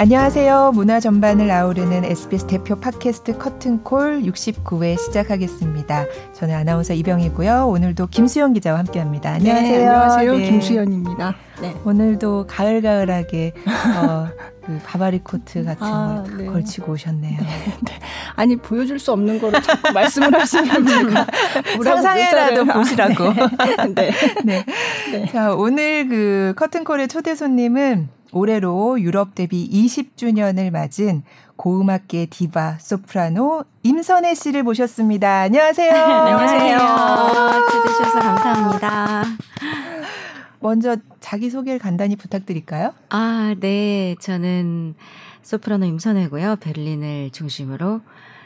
안녕하세요. 문화 전반을 아우르는 SBS 대표 팟캐스트 커튼콜 69회 시작하겠습니다. 저는 아나운서 이병이고요. 오늘도 김수현 기자와 함께합니다. 안녕하세요. 네, 안녕하세요. 네. 김수현입니다. 네. 오늘도 가을가을하게 어, 그 바바리 코트 같은 아, 걸 네. 걸치고 오셨네요. 네, 네. 아니 보여줄 수 없는 거를 자꾸 말씀을 하시면 제가 상상해라도 보시라고. 네. 네. 네. 자 오늘 그 커튼콜의 초대 손님은 올해로 유럽 데뷔 20주년을 맞은 고음악계 디바 소프라노 임선혜 씨를 모셨습니다. 안녕하세요. 안녕하세요. 초대주셔서 감사합니다. 먼저 자기 소개를 간단히 부탁드릴까요? 아, 네. 저는 소프라노 임선혜고요. 베를린을 중심으로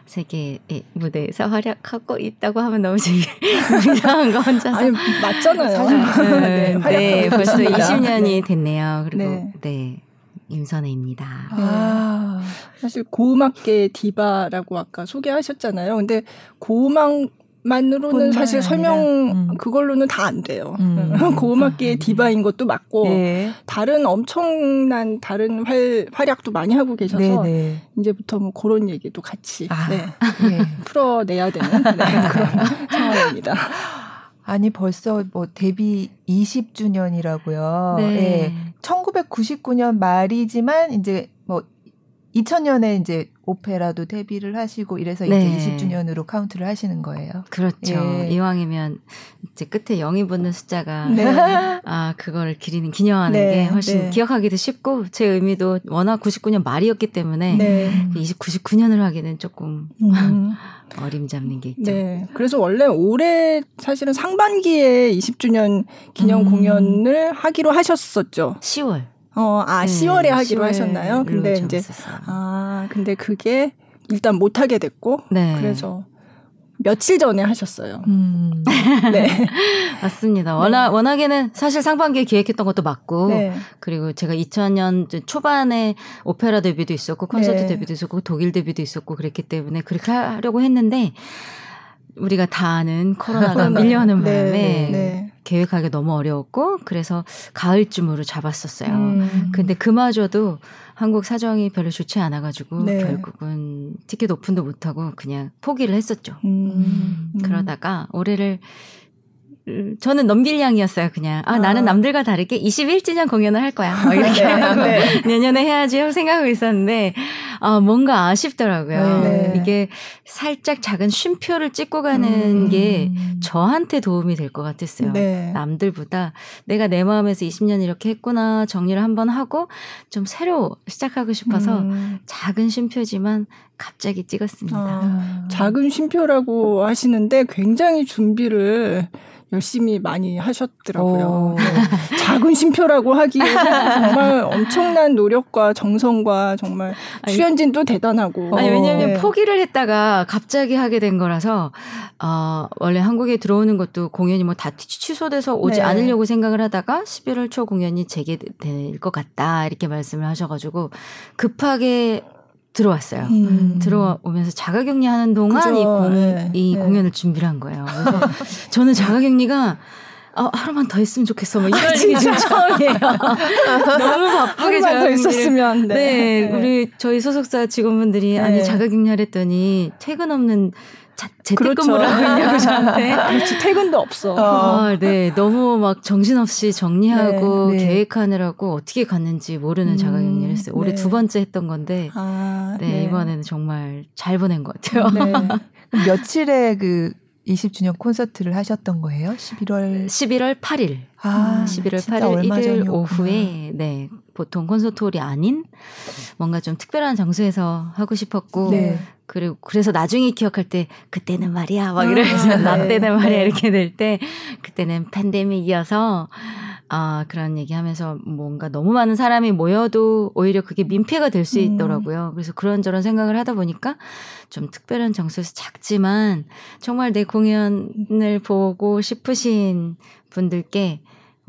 세계 무대에서 활약하고 있다고 하면 너무 이상한 거 혼자서. 아니, 맞잖아요. 사실, 네, 네, 벌써 20년이 됐네요. 그리고 네. 네 임선혜입니다. 아, 사실 고음악계 디바라고 아까 소개하셨잖아요. 근데 고음악 만으로는 사실 설명 음. 그걸로는 다 안 돼요. 음. 고음악계의 디바인 것도 맞고 네. 다른 엄청난 다른 활, 활약도 많이 하고 계셔서 네, 네. 이제부터 뭐 그런 얘기도 같이 아, 네. 네. 풀어내야 되는 네, 그런 상황입니다. 아니 벌써 뭐 데뷔 20주년이라고요. 네. 1999년 말이지만 이제 뭐 2000년에 이제 오페라도 데뷔를 하시고 이래서 네. 이제 20주년으로 카운트를 하시는 거예요. 그렇죠. 예. 이왕이면 이제 끝에 0이 붙는 숫자가 네. 아 그거를 기리는 기념하는 네. 게 훨씬 네. 기억하기도 쉽고 제 의미도 워낙 99년 말이었기 때문에 네. 20, 99년을 하기는 조금 음. 어림잡는 게 있죠. 네. 그래서 원래 올해 사실은 상반기에 20주년 기념 음. 공연을 하기로 하셨었죠. 10월. 어, 아, 네, 10월에 하기로 하셨나요? 근데 이제 아, 근데 그게 일단 못 하게 됐고 네. 그래서 며칠 전에 하셨어요. 음. 네. 맞습니다. 워낙, 네. 워낙에는 사실 상반기에 기획했던 것도 맞고, 네. 그리고 제가 2000년 초반에 오페라 데뷔도 있었고, 콘서트 네. 데뷔도 있었고, 독일 데뷔도 있었고, 그랬기 때문에 그렇게 하려고 했는데, 우리가 다 아는 코로나가 밀려오는 네, 바람에 네, 네. 계획하기 너무 어려웠고 그래서 가을쯤으로 잡았었어요. 음. 근데 그마저도 한국 사정이 별로 좋지 않아가지고 네. 결국은 티켓 오픈도 못하고 그냥 포기를 했었죠. 음. 음. 그러다가 올해를 저는 넘길 양이었어요, 그냥. 아, 아, 나는 남들과 다르게 21주년 공연을 할 거야. 뭐 이렇게 네, 하고 네. 내년에 해야지 하고 생각하고 있었는데, 아, 뭔가 아쉽더라고요. 네. 이게 살짝 작은 쉼표를 찍고 가는 음. 게 저한테 도움이 될 것 같았어요. 네. 남들보다 내가 내 마음에서 20년 이렇게 했구나 정리를 한번 하고 좀 새로 시작하고 싶어서 음. 작은 쉼표지만 갑자기 찍었습니다. 아, 작은 쉼표라고 하시는데 굉장히 준비를 열심히 많이 하셨더라고요. 네. 작은 쉼표라고 하기에는 정말 엄청난 노력과 정성과 정말 출연진도 대단하고. 아니, 왜냐면 네. 포기를 했다가 갑자기 하게 된 거라서, 어, 원래 한국에 들어오는 것도 공연이 뭐 다 취소돼서 오지 네. 않으려고 생각을 하다가 11월 초 공연이 재개될 것 같다. 이렇게 말씀을 하셔가지고 급하게 들어왔어요. 음. 들어오면서 자가격리 하는 동안 이, 공, 네. 이 네. 공연을 준비를 한 거예요. 그래서 저는 자가격리가 어, 하루만 더 했으면 좋겠어. 뭐 이런 아, 얘기 지 처음이에요. 너무 바쁘게 하루만 더 있었으면. 네. 네. 네. 우리 저희 소속사 직원분들이 아니 네. 자가격리 하랬더니 퇴근 없는 자, 재택근무를 그렇죠. 하고 있냐고 저한테. 그렇지, 퇴근도 없어. 아, 네. 너무 막 정신없이 정리하고 네, 네. 계획하느라고 어떻게 갔는지 모르는 음, 자가격리를 했어요. 올해 네. 두 번째 했던 건데, 아, 네, 네, 이번에는 정말 잘 보낸 것 같아요. 네. 며칠에 그 20주년 콘서트를 하셨던 거예요? 11월 11월 8일. 아, 11월 8일 일요일 오후에 네. 보통 콘서트홀이 아닌 뭔가 좀 특별한 장소에서 하고 싶었고 네. 그리고 그래서 나중에 기억할 때 그때는 말이야 막 이러면서 아, 나 네. 때는 말이야 네. 이렇게 될 때 그때는 팬데믹이어서 아 그런 얘기하면서 뭔가 너무 많은 사람이 모여도 오히려 그게 민폐가 될수 음. 있더라고요. 음. 그래서 그런저런 생각을 하다 보니까 좀 특별한 장소에서 작지만 정말 내 공연을 보고 싶으신 분들께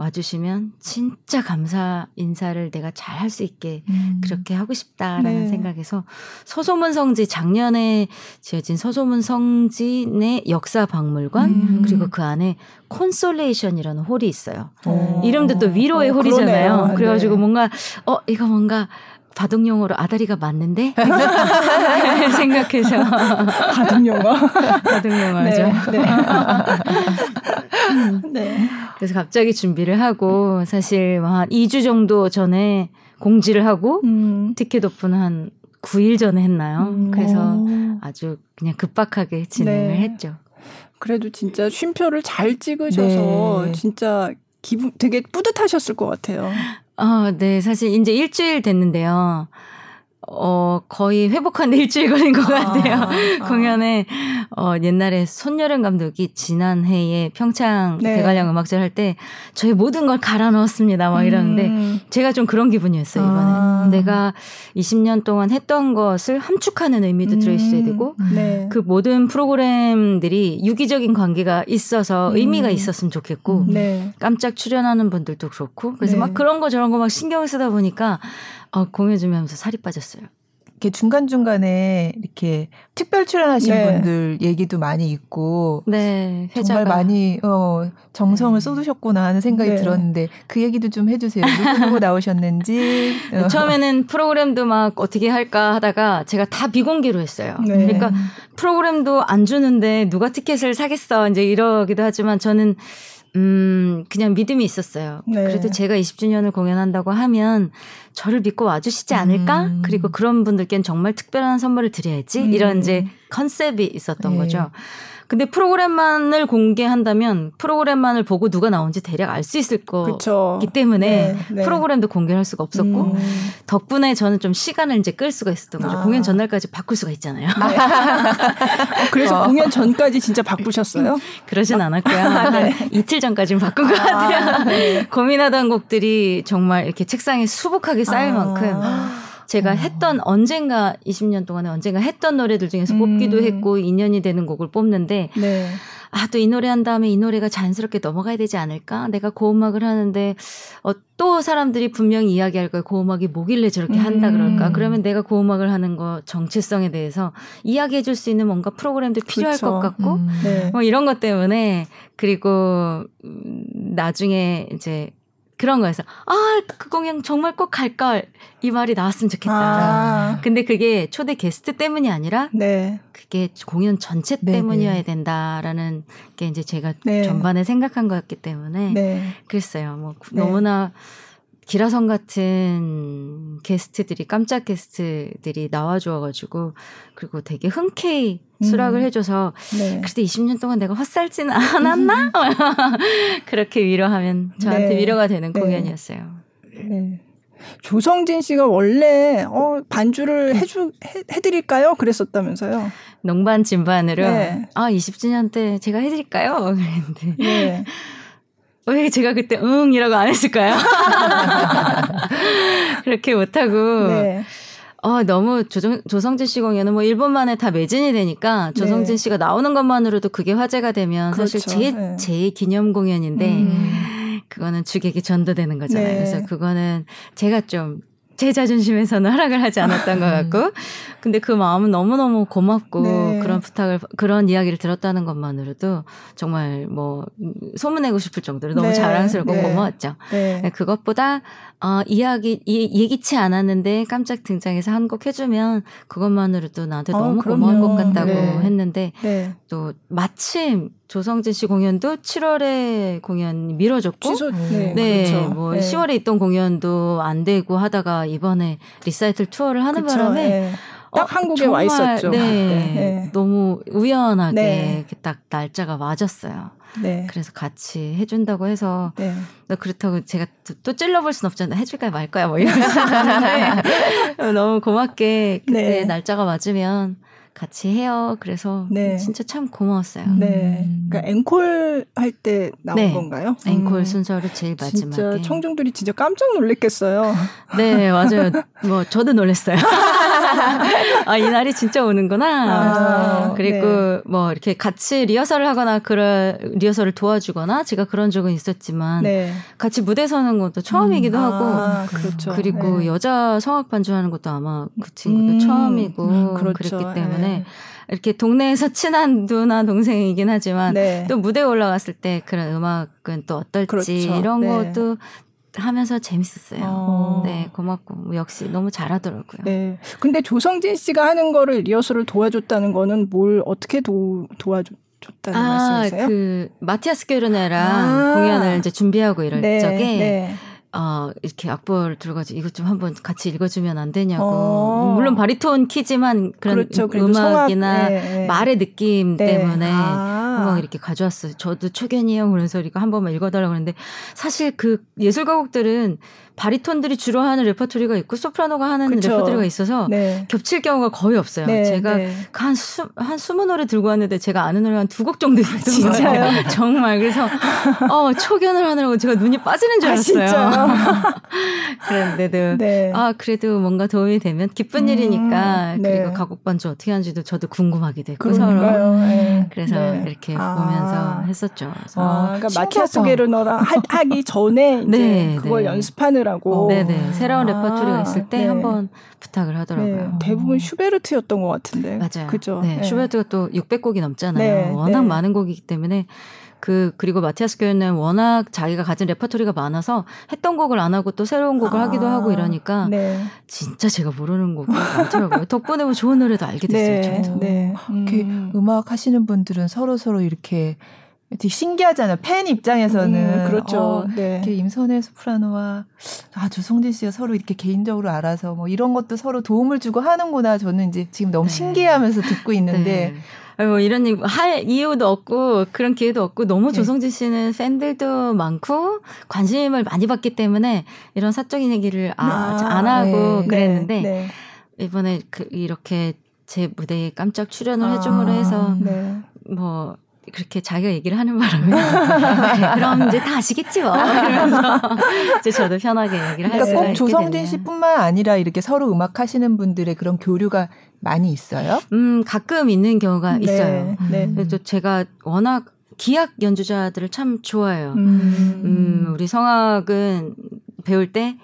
와주시면 진짜 감사 인사를 내가 잘 할 수 있게 음. 그렇게 하고 싶다라는 네. 생각에서 서소문 성지 작년에 지어진 서소문 성지의 역사 박물관 음. 그리고 그 안에 Consolation이라는 홀이 있어요. 오. 이름도 또 위로의 어, 홀이잖아요. 그러네요. 그래가지고 네. 뭔가 어 이거 뭔가 바둑용어로 아다리가 맞는데 생각해서 바둑용어 바둑용어죠. 네, 네. 네. 그래서 갑자기 준비를 하고 사실 뭐한 2주 정도 전에 공지를 하고 음. 티켓 오픈 한 9일 전에 했나요? 음. 그래서 아주 그냥 급박하게 진행을 네. 했죠. 그래도 진짜 쉼표를 잘 찍으셔서 네. 진짜 기분 되게 뿌듯하셨을 것 같아요. 아, 네. 사실 이제 일주일 됐는데요. 어, 거의 회복하는데 일주일 걸린 것 아, 같아요. 아, 공연에, 어, 옛날에 손여름 감독이 지난해에 평창 네. 대관령 음악제를 할때 저희 모든 걸 갈아 넣었습니다. 막 이러는데 음. 제가 좀 그런 기분이었어요, 이번에. 아. 내가 20년 동안 했던 것을 함축하는 의미도 음. 들어있어야 되고 네. 그 모든 프로그램들이 유기적인 관계가 있어서 음. 의미가 있었으면 좋겠고 네. 깜짝 출연하는 분들도 그렇고 그래서 네. 막 그런 거 저런 거 막 신경을 쓰다 보니까 어, 공연 준비하면서 살이 빠졌어요. 이렇게 중간중간에 이렇게 특별 출연하신 네. 분들 얘기도 많이 있고 네, 정말 많이 어, 정성을 네. 쏟으셨구나 하는 생각이 네. 들었는데 그 얘기도 좀 해주세요. 누구 나오셨는지 네, 처음에는 프로그램도 막 어떻게 할까 하다가 제가 다 비공개로 했어요. 네. 그러니까 프로그램도 안 주는데 누가 티켓을 사겠어 이제 이러기도 하지만 저는 음, 그냥 믿음이 있었어요. 네. 그래도 제가 20주년을 공연한다고 하면 저를 믿고 와주시지 않을까? 음. 그리고 그런 분들께는 정말 특별한 선물을 드려야지. 음. 이런 이제 컨셉이 있었던 네. 거죠. 근데 프로그램만을 공개한다면 프로그램만을 보고 누가 나온지 대략 알 수 있을 거기 때문에 네, 네. 프로그램도 공개를 할 수가 없었고 음. 덕분에 저는 좀 시간을 이제 끌 수가 있었던 거죠. 아. 공연 전날까지 바꿀 수가 있잖아요. 네. 그래서 어. 공연 전까지 진짜 바꾸셨어요? 그러진 않았고요. 아, 네. 이틀 전까지는 바꾼 것 같아요. 아, 네. 고민하던 곡들이 정말 이렇게 책상에 수북하게 쌓일 아. 만큼 제가 어. 했던 언젠가 20년 동안에 언젠가 했던 노래들 중에서 뽑기도 음. 했고 인연이 되는 곡을 뽑는데 네. 아, 또 이 노래 한 다음에 이 노래가 자연스럽게 넘어가야 되지 않을까? 내가 고음악을 하는데, 어, 또 사람들이 분명히 이야기할 거예요. 고음악이 뭐길래 저렇게 한다 그럴까? 음. 그러면 내가 고음악을 하는 거 정체성에 대해서 이야기해 줄 수 있는 뭔가 프로그램도 필요할 그렇죠. 것 같고, 음. 네. 뭐 이런 것 때문에, 그리고, 음, 나중에 이제 그런 거에서 아, 그 공연 정말 꼭 갈 걸. 이 말이 나왔으면 좋겠다. 아. 근데 그게 초대 게스트 때문이 아니라 네. 그게 공연 전체 네, 때문이어야 네. 된다라는 게 이제 제가 네. 전반에 생각한 거였기 때문에 네. 그랬어요. 뭐 네. 너무나 기라성 같은 게스트들이 깜짝 게스트들이 나와줘가지고 그리고 되게 흔쾌히 수락을 음. 해줘서 네. 그래도 20년 동안 내가 헛살지는 않았나 그렇게 위로하면 저한테 네. 위로가 되는 네. 공연이었어요. 네. 조성진 씨가 원래 어 반주를 해주 해, 해드릴까요? 그랬었다면서요? 농반 진반으로 네. 아 20주년 때 제가 해드릴까요? 그랬는데. 네. 왜 제가 그때 응이라고 안 했을까요? 그렇게 못하고. 네. 어, 너무 조정, 조성진 씨 공연은 뭐 1분 만에 다 매진이 되니까 조성진 네. 씨가 나오는 것만으로도 그게 화제가 되면 그렇죠. 사실 제, 네. 제 기념 공연인데 음. 그거는 주객이 전도되는 거잖아요. 네. 그래서 그거는 제가 좀 제 자존심에서는 허락을 하지 않았던 것 같고 근데 그 마음은 너무너무 고맙고 네. 그런 부탁을 그런 이야기를 들었다는 것만으로도 정말 뭐 소문내고 싶을 정도로 너무 네. 자랑스럽고 네. 고마웠죠. 네. 네 그것보다 어, 이야기 이, 예기치 않았는데 깜짝 등장해서 한 곡 해주면 그것만으로도 나한테 어, 너무 그럼요. 고마울 것 같다고 네. 했는데 또 마침 조성진 씨 공연도 7월에 공연 미뤄졌고 취소, 네, 네 그렇죠. 뭐 네. 10월에 있던 공연도 안 되고 하다가 이번에 리사이틀 투어를 하는 그쵸, 바람에 네. 딱 어, 한국에 와 있었죠. 네, 네. 너무 우연하게 네. 딱 날짜가 맞았어요. 네. 그래서 같이 해준다고 해서 네. 그렇다고 제가 또, 또 찔러볼 순 없잖아요. 해줄까요 말까요 뭐 이러면서 너무 고맙게 그때 네. 날짜가 맞으면 같이 해요. 그래서 네. 진짜 참 고마웠어요. 네. 음. 그러니까 앵콜 할 때 나온 네. 건가요? 앵콜 음. 순서로 제일 마지막에. 진짜 청중들이 진짜 깜짝 놀랐겠어요. 네, 맞아요. 뭐 저도 놀랐어요. 아, 이 날이 진짜 오는구나. 아, 그리고 네. 뭐 이렇게 같이 리허설을 하거나 그런 리허설을 도와주거나 제가 그런 적은 있었지만 네. 같이 무대 서는 것도 처음이기도 음. 하고 아, 그렇죠. 그리고 네. 여자 성악 반주하는 것도 아마 그 친구도 음. 처음이고 음, 그렇죠. 그랬기 때문에 때문에 이렇게 동네에서 친한 누나 동생이긴 하지만 네. 또 무대에 올라갔을 때 그런 음악은 또 어떨지 그렇죠. 이런 네. 것도 하면서 재밌었어요. 어. 네, 고맙고 뭐 역시 너무 잘하더라고요. 네. 근데 조성진 씨가 하는 거를 리허설을 도와줬다는 거는 뭘 어떻게 도 도와줬? 줬다는 아, 말씀이세요? 그 마티아스 게르네랑 아. 공연을 이제 준비하고 이럴 네, 적에 네. 어, 이렇게 악보를 들어가지고 이것 좀 한번 같이 읽어주면 안 되냐고. 어. 물론 바리톤 키지만 그런 그렇죠. 음악이나 성악, 네, 네. 말의 느낌 네. 때문에 아. 한번 이렇게 가져왔어요. 저도 초견이에요. 그래서 이거 한 번만 읽어달라고 그러는데 사실 그 예술 가곡들은 바리톤들이 주로 하는 레퍼토리가 있고 소프라노가 하는 그쵸. 레퍼토리가 있어서 네. 겹칠 경우가 거의 없어요. 네, 제가 네. 한, 수, 한 20노래 들고 왔는데 제가 아는 노래 한 두 곡 정도 있었던 거예요. 정말. 그래서 어, 초견을 하느라고 제가 눈이 빠지는 줄 아, 알았어요. 아, 그런데도 네. 아, 그래도 뭔가 도움이 되면 기쁜 음, 일이니까 네. 그리고 가곡 반주 어떻게 하는지도 저도 궁금하게 됐고 서로. 네. 그래서 이렇게 아. 보면서 했었죠. 아, 그러니까 마티아스 괴르네랑 하기 전에 이제 그걸 연습하는 하느라고. 네네. 새로운 아, 레퍼토리가 있을 때 네. 한번 부탁을 하더라고요. 네. 대부분 슈베르트였던 것 같은데. 맞아요. 그죠. 네. 네. 슈베르트가 또 600곡이 넘잖아요. 네. 워낙 네. 많은 곡이기 때문에 그 그리고 마티아스 괴르네는 워낙 자기가 가진 레퍼토리가 많아서 했던 곡을 안 하고 또 새로운 곡을 아, 하기도 하고 이러니까 네. 진짜 제가 모르는 곡이 많더라고요. 덕분에 뭐 좋은 노래도 알게 됐어요. 네, 저도. 네. 음. 음악 하시는 분들은 서로 서로 이렇게 되게 신기하잖아요. 팬 입장에서는 음, 그렇죠. 어, 네. 이렇게 임선혜 소프라노와 아 조성진 씨가 서로 이렇게 개인적으로 알아서 뭐 이런 것도 서로 도움을 주고 하는구나. 저는 이제 지금 너무 네. 신기해하면서 듣고 있는데. 네. 뭐 이런 할 이유도 없고 그런 기회도 없고 너무 네. 조성진 씨는 팬들도 많고 관심을 많이 받기 때문에 이런 사적인 얘기를 아, 아, 안 하고 네. 네. 그랬는데 네. 이번에 그 이렇게 제 무대에 깜짝 출연을 아, 해줌으로 해서 뭐 그렇게 자기가 얘기를 하는 바람에 네, 그럼 이제 다 아시겠죠. 그러면서 이제 저도 편하게 얘기를 할 그러니까 수가 꼭 조성진 씨뿐만 아니라 이렇게 서로 음악 하시는 분들의 그런 교류가 많이 있어요? 음 가끔 있는 경우가 네, 있어요. 네. 그래서 제가 워낙 기악 연주자들을 참 좋아해요. 음. 음 우리 성악은 배울 때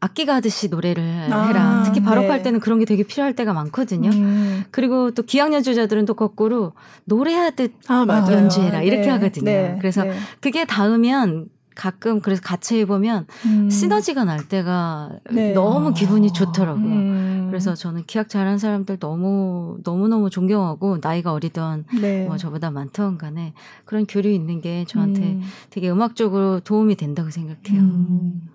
악기가 하듯이 노래를 아, 해라. 특히 바로크 네. 할 때는 그런 게 되게 필요할 때가 많거든요. 음. 그리고 또 기악 연주자들은 또 거꾸로 노래하듯 아, 연주해라 이렇게 네. 하거든요. 네. 그래서 네. 그게 닿으면 가끔 그래서 같이 해보면 음. 시너지가 날 때가 네. 너무 기분이 좋더라고요. 음. 그래서 저는 기악 잘하는 사람들 너무 너무 너무 존경하고 나이가 어리던 네. 뭐 저보다 많던 간에 그런 교류 있는 게 저한테 음. 되게 음악적으로 도움이 된다고 생각해요. 음.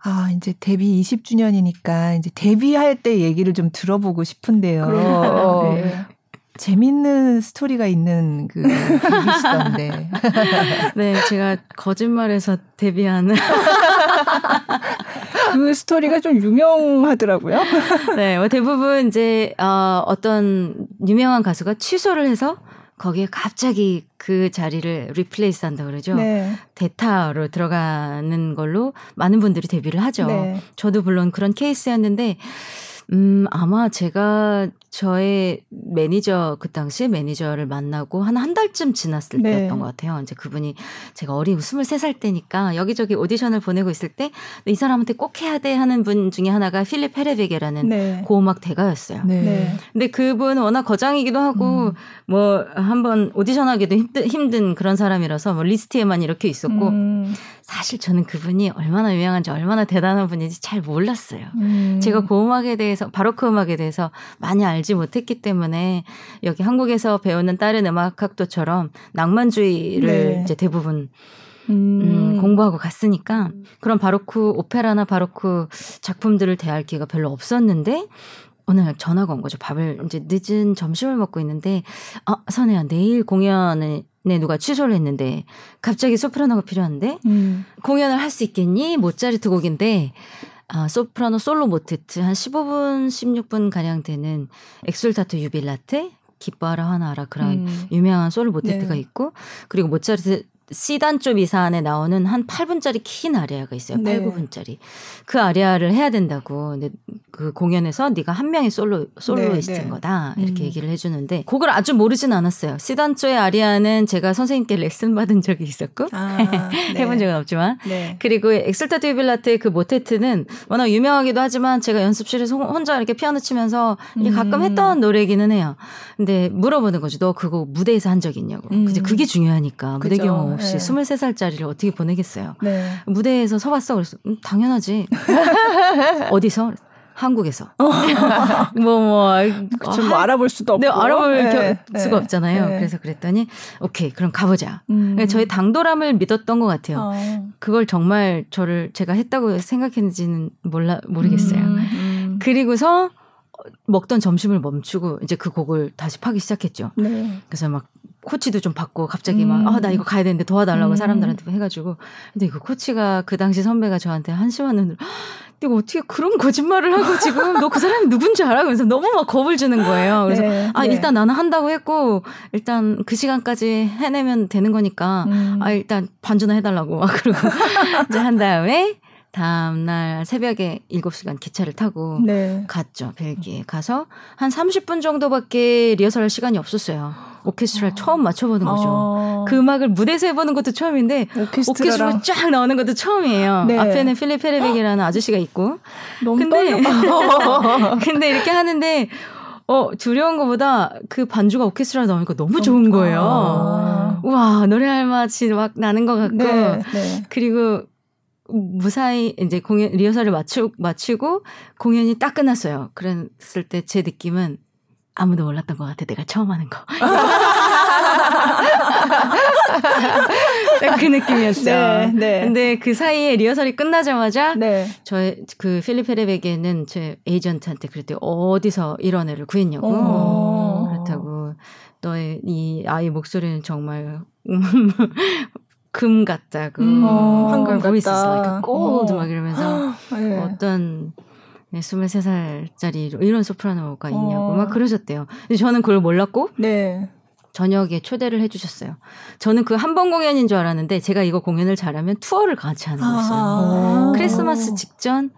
아, 이제 데뷔 20주년이니까 이제 데뷔할 때 얘기를 좀 들어보고 싶은데요. 어, 네. 재밌는 스토리가 있는 그 데뷔시던데. 네, 제가 거짓말해서 데뷔하는 그 스토리가 좀 유명하더라고요. 네, 뭐 대부분 이제 어, 어떤 유명한 가수가 취소를 해서 거기에 갑자기 그 자리를 replace 한다 그러죠. 네. 대타로 들어가는 걸로 많은 분들이 데뷔를 하죠. 네. 저도 물론 그런 케이스였는데 음, 아마 제가 저의 매니저 그 당시에 매니저를 만나고 한 한 달쯤 지났을 네. 때였던 것 같아요. 이제 그분이 제가 어린 23살 때니까 여기저기 오디션을 보내고 있을 때 이 사람한테 꼭 해야 돼 하는 분 중에 하나가 필립 헤레베게라는 네. 고음악 대가였어요. 네. 네. 근데 그분 워낙 거장이기도 하고 음. 뭐 한번 오디션 하기도 힘든, 힘든 그런 사람이라서 뭐 리스트에만 이렇게 있었고 음. 사실 저는 그분이 얼마나 유명한지 얼마나 대단한 분인지 잘 몰랐어요. 음. 제가 고음악에 대해서 바로크 음악에 대해서 많이 알 알지 못했기 때문에 여기 한국에서 배우는 다른 음악학도처럼 낭만주의를 네. 이제 대부분 음. 음, 공부하고 갔으니까 그런 바로크 오페라나 바로크 작품들을 대할 기회가 별로 없었는데 오늘 전화가 온 거죠. 밥을 이제 늦은 점심을 먹고 있는데 아 선혜야 내일 공연 에 누가 취소를 했는데 갑자기 소프라노가 필요한데 음. 공연을 할 수 있겠니? 모차르트 곡인데 아, 소프라노 솔로 모테트 한 15분, 16분 가량 되는 엑솔타토 유빌라테, 기뻐하라 하나라 그런 음. 유명한 솔로 모테트가 네. 있고 그리고 모차르트 C단 쪽 이사안에 나오는 한 8분짜리 긴 아리아가 있어요. 네. 8, 9분짜리. 그 아리아를 해야 된다고. 근데 그 공연에서 네가 한 명의 솔로 soloist인 네, 네. 거다. 이렇게 음. 얘기를 해 주는데 그걸 아주 모르진 않았어요. C단조의 아리아는 제가 선생님께 레슨 받은 적이 있었고 아, 네. 해본 적은 없지만 네. 그리고 Exsultate jubilate의 그 모테트는 워낙 유명하기도 하지만 제가 연습실에서 혼자 이렇게 피아노 치면서 이게 가끔 음. 했던 노래기는 해요. 근데 물어보는 거죠. 너 그거 무대에서 한 적 있냐고. 음. 그게 중요하니까 무대 경험 없이 네. 23살짜리를 어떻게 보내겠어요. 네. 무대에서 서봤어. 그래서 음, 당연하지. 어디서? 한국에서. 뭐, 뭐. 그쵸, 뭐 알아볼 수도 없고. 네, 알아볼 네, 겨, 수가 없잖아요. 네. 그래서 그랬더니, 오케이, 그럼 가보자. 음. 그러니까 저희 당돌함을 믿었던 것 같아요. 어. 그걸 정말 저를 제가 했다고 생각했는지는 몰라, 모르겠어요. 음, 음. 그리고서 먹던 점심을 멈추고 이제 그 곡을 다시 파기 시작했죠. 네. 그래서 막 코치도 좀 받고 갑자기 막, 음. 아, 나 이거 가야 되는데 도와달라고 음. 사람들한테 해가지고. 근데 그 코치가 그 당시 선배가 저한테 한심한 눈으로, 내가 어떻게 그런 거짓말을 하고 지금 너 그 사람이 누군지 알아? 그래서 너무 막 겁을 주는 거예요. 그래서 네, 아, 네. 일단 나는 한다고 했고, 일단 그 시간까지 해내면 되는 거니까, 음. 아, 일단 반주나 해달라고. 막 그러고 이제 한 다음에, 다음날 새벽에 7시간 기차를 타고 네. 갔죠. 벨기에 가서 한 30분 정도밖에 리허설 할 시간이 없었어요. 오케스트라를 어. 처음 맞춰보는 거죠. 어. 그 음악을 무대에서 해보는 것도 처음인데 오케스트라 쫙 나오는 것도 처음이에요. 네. 앞에는 필립 페레백이라는 아저씨가 있고. 너무 근데 근데 이렇게 하는데 어 두려운 것보다 그 반주가 오케스트라 나오니까 너무 좋은 거예요. 아. 우와 노래할 맛이 막 나는 것 같고 네, 네. 그리고 무사히 이제 공연 리허설을 마치, 마치고 공연이 딱 끝났어요. 그랬을 때 제 느낌은 아무도 몰랐던 것 같아. 내가 처음 하는 거. 그 느낌이었어요. 네, 네. 근데 그 사이에 리허설이 끝나자마자 네. 저의 그 필립 헤레베게는 제 에이전트한테 그랬대요. 어디서 이런 애를 구했냐고. 오. 그렇다고 너의 이 아이 목소리는 정말 금 같다고 음, 황금 보이스스 like gold 막 이러면서 네. 어떤 네, 23살짜리 이런 소프라노가 있냐고 어. 막 그러셨대요. 근데 저는 그걸 몰랐고 네. 저녁에 초대를 해주셨어요. 저는 그 한 번 공연인 줄 알았는데 제가 이거 공연을 잘하면 투어를 같이 하는 거였어요. 아. 크리스마스 직전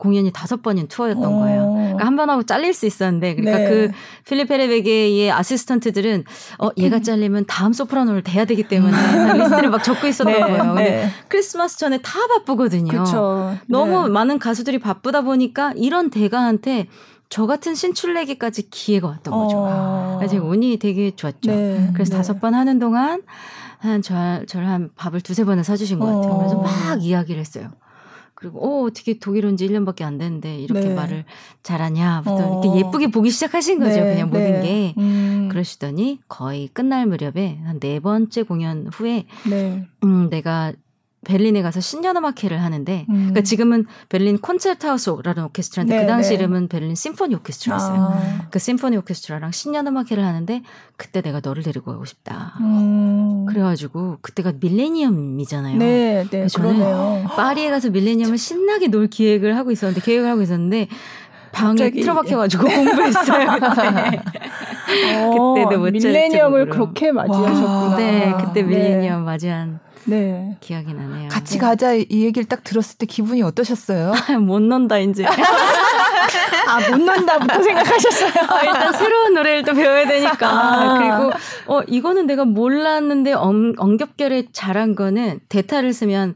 공연이 다섯 번인 투어였던 어. 거예요. 그러니까 한 번 하고 잘릴 수 있었는데 그러니까 네. 그 필립 헤레베게의 assistant들은 어 얘가 음. 잘리면 다음 소프라노를 대야 되기 때문에 리스트를 막 적고 있었던 네. 거예요. 근데 네. 크리스마스 전에 다 바쁘거든요. 그쵸. 너무 네. 많은 가수들이 바쁘다 보니까 이런 대가한테 저 같은 신출내기까지 기회가 왔던 거죠. 어. 그래서 운이 되게 좋았죠. 네. 그래서 네. 다섯 번 하는 동안 한 저, 저를 한 밥을 두세 번을 사주신 것 같아요. 그래서 어. 막 이야기를 했어요. 그리고 어 어떻게 독일 온지 1년밖에 안 됐는데 이렇게 네. 말을 잘하냐부터 어. 이렇게 예쁘게 보기 시작하신 거죠. 네. 그냥 모든 네. 게 음. 그러시더니 거의 끝날 무렵에 한 네 번째 공연 후에 네. 음 내가 베를린에 가서 신년음악회를 하는데 음. 그러니까 지금은 베를린 콘체르트하우스라는 오케스트라인데 네, 그 당시 네. 이름은 베를린 심포니 오케스트라였어요. 아. 그 심포니 오케스트라랑 신년음악회를 하는데 그때 내가 너를 데리고 가고 싶다. 음. 그래가지고 그때가 밀레니엄이잖아요. 네, 네. 저는 그러네요. 파리에 가서 밀레니엄을 신나게 놀 기획을 하고 있었는데 계획을 하고 있었는데 방에 틀어박혀가지고 공부했어요. 그때. 어, 그때도 못 밀레니엄을 그렇게 맞이하셨구나. 네, 그때 밀레니엄 네. 맞이한. 네. 기억이 나네요. 같이 네. 가자 이 얘기를 딱 들었을 때 기분이 어떠셨어요? 못 논다 이제. 아, 못 논다부터 생각하셨어요. 아, 일단 새로운 노래를 또 배워야 되니까. 아. 그리고 어 이거는 내가 몰랐는데 엄, 엄격결에 잘한 거는 대타를 쓰면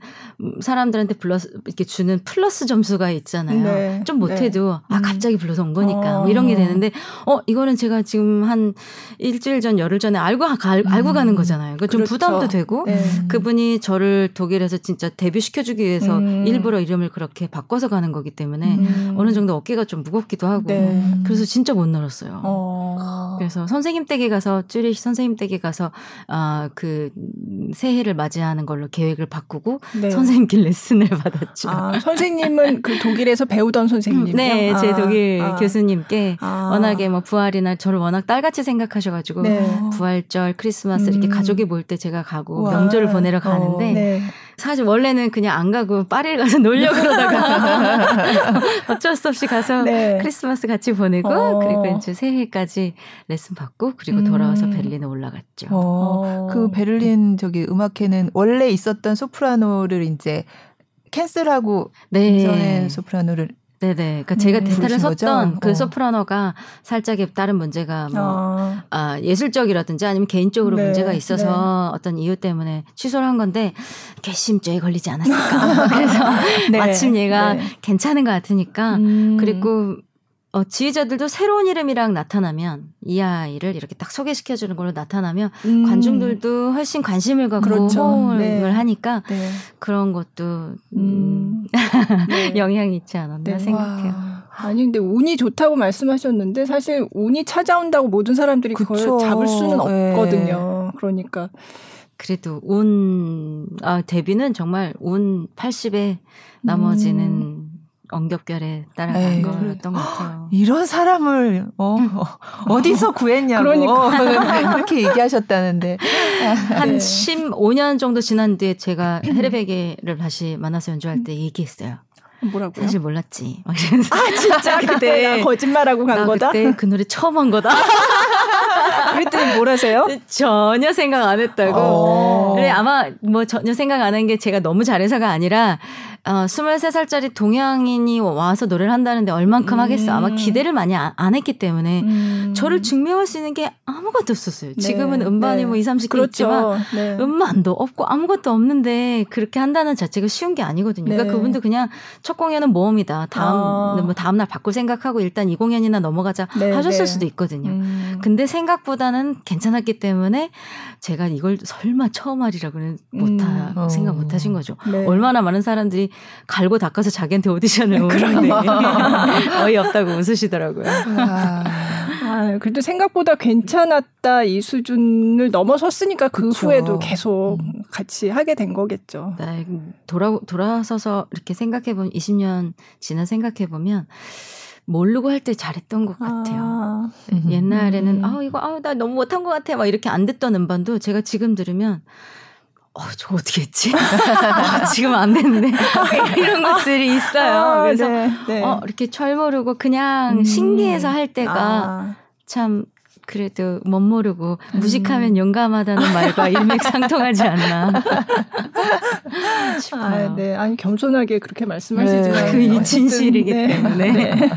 사람들한테 불러서 이렇게 주는 플러스 점수가 있잖아요. 네. 좀 못해도 네. 아 갑자기 불러서 온 거니까 어. 뭐 이런 게 되는데 어 이거는 제가 지금 한 일주일 전 열흘 전에 알고 가, 알고 음. 가는 거잖아요. 그러니까 그렇죠. 좀 부담도 되고 네. 그분이 저를 독일에서 진짜 데뷔 시켜주기 위해서 음. 일부러 이름을 그렇게 바꿔서 가는 거기 때문에 음. 어느 정도 어깨가 좀 무겁기도 하고 네. 그래서 진짜 못 놀았어요. 어. 그래서 선생님 댁에 가서 쭈리시 선생님 댁에 가서 아그 새해를 맞이하는 걸로 계획을 바꾸고 네. 선생님께 레슨을 받았죠. 아, 선생님은 그 독일에서 배우던 선생님? 네, 아, 제 독일 아. 교수님께 아. 워낙에 뭐 부활이나 저를 워낙 딸같이 생각하셔가지고 네. 부활절, 크리스마스 이렇게 음. 가족이 모일 때 제가 가고 와. 명절을 보내러 가는데 어, 네. 사실 원래는 그냥 안 가고 파리를 가서 놀려 그러다가 어쩔 수 없이 가서 네. 크리스마스 같이 보내고 어. 그리고 이제 새해까지 레슨 받고 그리고 돌아와서 음. 베를린에 올라갔죠. 어. 그 베를린 저기 음악회는 원래 있었던 소프라노를 이제 캔슬하고 네. 전에 소프라노를 네네. 그러니까 제가 음, 대타를 섰던 그 어. 소프라노가 살짝 다른 문제가 뭐 어. 아, 예술적이라든지 아니면 개인적으로 네, 문제가 있어서 네. 어떤 이유 때문에 취소를 한 건데 괘씸죄에 걸리지 않았을까. 그래서 네, 마침 얘가 네. 괜찮은 것 같으니까 음. 그리고 어, 지휘자들도 새로운 이름이랑 나타나면 이 아이를 이렇게 딱 소개시켜 주는 걸로 나타나면 음. 관중들도 훨씬 관심을 갖고 그렇죠. 호응을 네. 하니까 네. 그런 것도 음. 음. 네. 영향이 있지 않았나 네. 생각해요. 와. 아니 근데 운이 좋다고 말씀하셨는데 사실 운이 찾아온다고 모든 사람들이 그쵸. 그걸 잡을 수는 네. 없거든요. 그러니까 그래도 운 아, 데뷔는 정말 운 80에 나머지는 음. 엉겹결에 따라간 에이, 거였던 것 같아요. 이런 사람을 어, 어 디서 구했냐고 그러니까. 그렇게 얘기하셨다는데 한 네. 15년 정도 지난 뒤에 제가 헤르베게를 다시 만나서 연주할 때 얘기했어요. 뭐라고요? 사실 몰랐지. 아 진짜 그때 거짓말하고 간 거다. 그때 그 노래 처음 한 거다. 그랬더니 뭐라세요? 전혀 생각 안 했다고. 어. 그래 아마 뭐 전혀 생각 안 한 게 제가 너무 잘해서가 아니라 어, 23살짜리 동양인이 와서 노래를 한다는데 얼만큼 음. 하겠어. 아마 기대를 많이 안, 안 했기 때문에 음. 저를 증명할 수 있는 게 아무것도 없었어요. 네. 지금은 음반이 네. 뭐 2, 30개 그렇죠. 있지만 네. 음반도 없고 아무것도 없는데 그렇게 한다는 자체가 쉬운 게 아니거든요. 그러니까 네. 그분도 그냥 첫 공연은 모험이다. 다음 아. 뭐 다음 날 바꿀 생각하고 일단 이 공연이나 넘어가자 네, 하셨을 네. 수도 있거든요. 음. 근데 생각보다는 괜찮았기 때문에 제가 이걸 설마 처음 하리라고는 못하 음. 생각 못 하신 거죠. 얼마나 많은 사람들이 갈고 닦아서 자기한테 오디션을 오는데 어이없다고 웃으시더라고요. 아, 아, 그래도 생각보다 괜찮았다 이 수준을 넘어섰으니까 그 그쵸. 후에도 계속 음. 같이 하게 된 거겠죠. 네, 돌아 돌아서서 이렇게 생각해 보면 20년 지나 생각해 보면 모르고 할 때 잘했던 것 같아요. 아, 옛날에는 음. 아 이거 아나 너무 못한 것 같아 막 이렇게 안 듣던 음반도 제가 지금 들으면 어, 저 어떻게 했지? 어, 지금 안 됐는데. 이런 것들이 있어요. 아, 그래서, 네, 네. 어, 이렇게 철 모르고 그냥 음. 신기해서 할 때가 아. 참 그래도 못 모르고 음. 무식하면 용감하다는 말과 일맥상통하지 않나. 아, 네. 아니 겸손하게 그렇게 말씀하시지만 네. 그이 진실이기 네. 때문에. 네.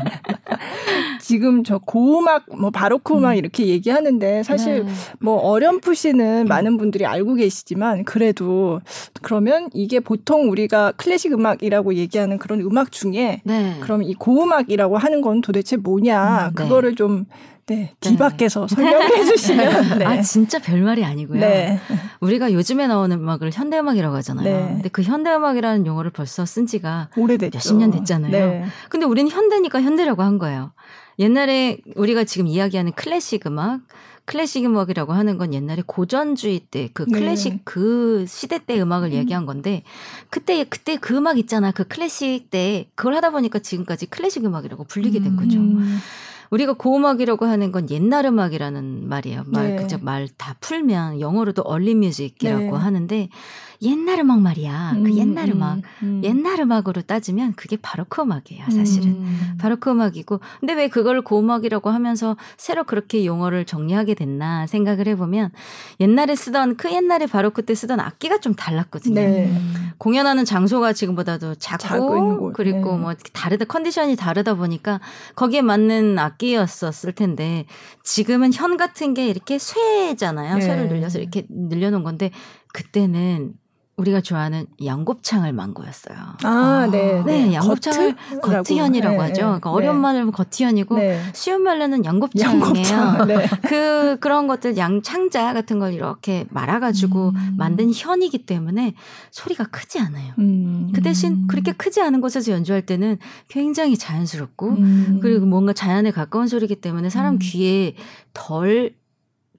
지금 저 고음악 뭐 바로크 음악 음. 이렇게 얘기하는데 사실 네. 뭐 어렴풋이는 음. 많은 분들이 알고 계시지만 그래도 그러면 이게 보통 우리가 클래식 음악이라고 얘기하는 그런 음악 중에 네. 그럼 이 고음악이라고 하는 건 도대체 뭐냐 음, 네. 그거를 좀 네, 뒤밖에서 네. 설명해 주시면. 네. 아, 진짜 별말이 아니고요. 네. 우리가 요즘에 나오는 음악을 현대음악이라고 하잖아요. 네. 근데 그 현대음악이라는 용어를 벌써 쓴 지가 오래됐죠. 몇십 년 됐잖아요. 네. 근데 우리는 현대니까 현대라고 한 거예요. 옛날에 우리가 지금 이야기하는 클래식 음악, 클래식 음악이라고 하는 건 옛날에 고전주의 때 그 클래식 네. 그 시대 때 음악을 음. 얘기한 건데 그때 그때 그 음악 있잖아 그 클래식 때 그걸 하다 보니까 지금까지 클래식 음악이라고 불리게 된 거죠. 음. 우리가 고음악이라고 하는 건 옛날 음악이라는 말이에요. 말, 네. 그저 말 다 풀면 영어로도 얼리 뮤직이라고 네. 하는데 옛날 음악 말이야. 그 음, 그 옛날 음악. 음, 음. 옛날 음악으로 따지면 그게 바로크 음악이에요, 사실은. 음. 바로크 음악이고. 근데 왜 그걸 고음악이라고 하면서 새로 그렇게 용어를 정리하게 됐나 생각을 해보면 옛날에 쓰던 그 옛날에 바로크 때 쓰던 악기가 좀 달랐거든요. 네. 공연하는 장소가 지금보다도 작고 그리고 네. 뭐 다르다 컨디션이 다르다 보니까 거기에 맞는 악기였었을 텐데 지금은 현 같은 게 이렇게 쇠잖아요. 네. 쇠를 늘려서 이렇게 늘려놓은 건데 그때는 우리가 좋아하는 양곱창을 만 거였어요. 아, 네. 네, 네. 양곱창을 겉티현이라고 네, 하죠. 네, 그러니까 네. 어려운 말은 겉티현이고 네. 쉬운 말로는 양곱창이에요. 양곱창, 네. 그 그런 것들 양창자 같은 걸 이렇게 말아 가지고 음. 만든 현이기 때문에 소리가 크지 않아요. 음. 그 대신 그렇게 크지 않은 곳에서 연주할 때는 굉장히 자연스럽고 음. 그리고 뭔가 자연에 가까운 소리이기 때문에 사람 음. 귀에 덜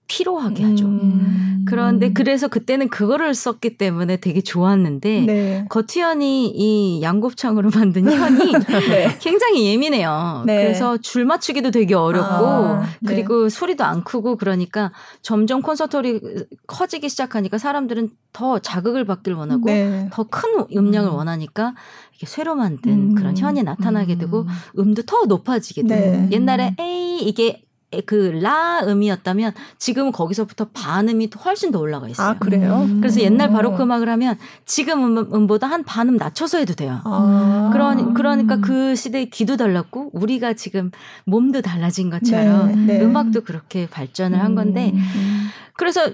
피로하게 하죠. 음. 그런데 그래서 그때는 그거를 썼기 때문에 되게 좋았는데 네. 거티현이 이 양곱창으로 만든 현이 네. 굉장히 예민해요. 네. 그래서 줄 맞추기도 되게 어렵고 아, 네. 그리고 소리도 안 크고 그러니까 점점 콘서트리 커지기 시작하니까 사람들은 더 자극을 받길 원하고 네. 더큰 음량을 음. 원하니까 이게 쇠로 만든 음. 그런 현이 나타나게 되고 음. 음도 더 높아지게 돼요. 네. 옛날에 에이 이게 그라 음이었다면 지금은 거기서부터 반음이 훨씬 더 올라가 있어요. 아 그래요? 음. 그래서 옛날 바로크 음악을 하면 지금 음, 보다 한 반음 낮춰서 해도 돼요. 아. 그러, 그러니까 그 시대의 귀도 달랐고 우리가 지금 몸도 달라진 것처럼 네, 네. 음악도 그렇게 발전을 한 건데 음. 그래서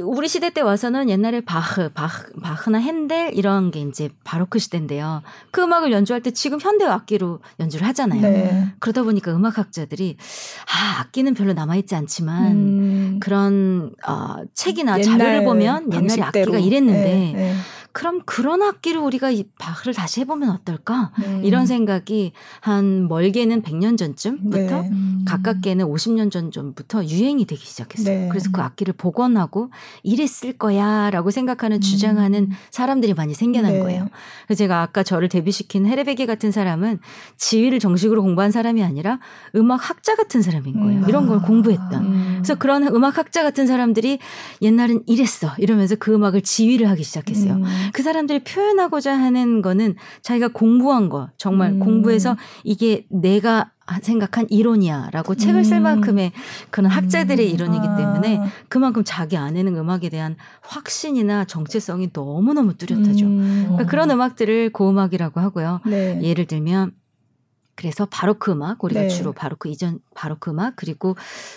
우리 시대 때 와서는 옛날에 바흐, 바흐, 바흐나 핸델 이런 게 이제 바로크 시대인데요. 그 음악을 연주할 때 지금 현대 악기로 연주를 하잖아요. 네. 그러다 보니까 음악학자들이 아 악기는 별로 남아있지 않지만 음. 그런 어, 책이나 자료를 보면 옛날에 악기가 이랬는데 네, 네. 그럼 그런 악기를 우리가 이 바흐를 다시 해보면 어떨까? 음. 이런 생각이 한 멀게는 100년 전쯤부터 네. 음. 가깝게는 50년 전부터 유행이 되기 시작했어요. 네. 그래서 그 악기를 복원하고 이랬을 거야 라고 생각하는 음. 주장하는 사람들이 많이 생겨난 네. 거예요. 그래서 제가 아까 저를 데뷔시킨 헤레베게 같은 사람은 지휘를 정식으로 공부한 사람이 아니라 음악 학자 같은 사람인 거예요. 음. 이런 걸 공부했던. 음. 그래서 그런 음악 학자 같은 사람들이 옛날엔 이랬어 이러면서 그 음악을 지휘를 하기 시작했어요. 음. 그 사람들이 표현하고자 하는 거는 자기가 공부한 거 정말 음. 공부해서 이게 내가 생각한 이론이야라고 책을 쓸 음. 만큼의 그런 학자들의 음. 이론이기 때문에 아. 그만큼 자기 안에는 음악에 대한 확신이나 정체성이 너무너무 뚜렷하죠. 음. 그러니까 그런 음악들을 고음악이라고 하고요. 네. 예를 들면 그래서 바로크 음악 우리가 네. 주로 바로크 이전 바로크 음악 그리고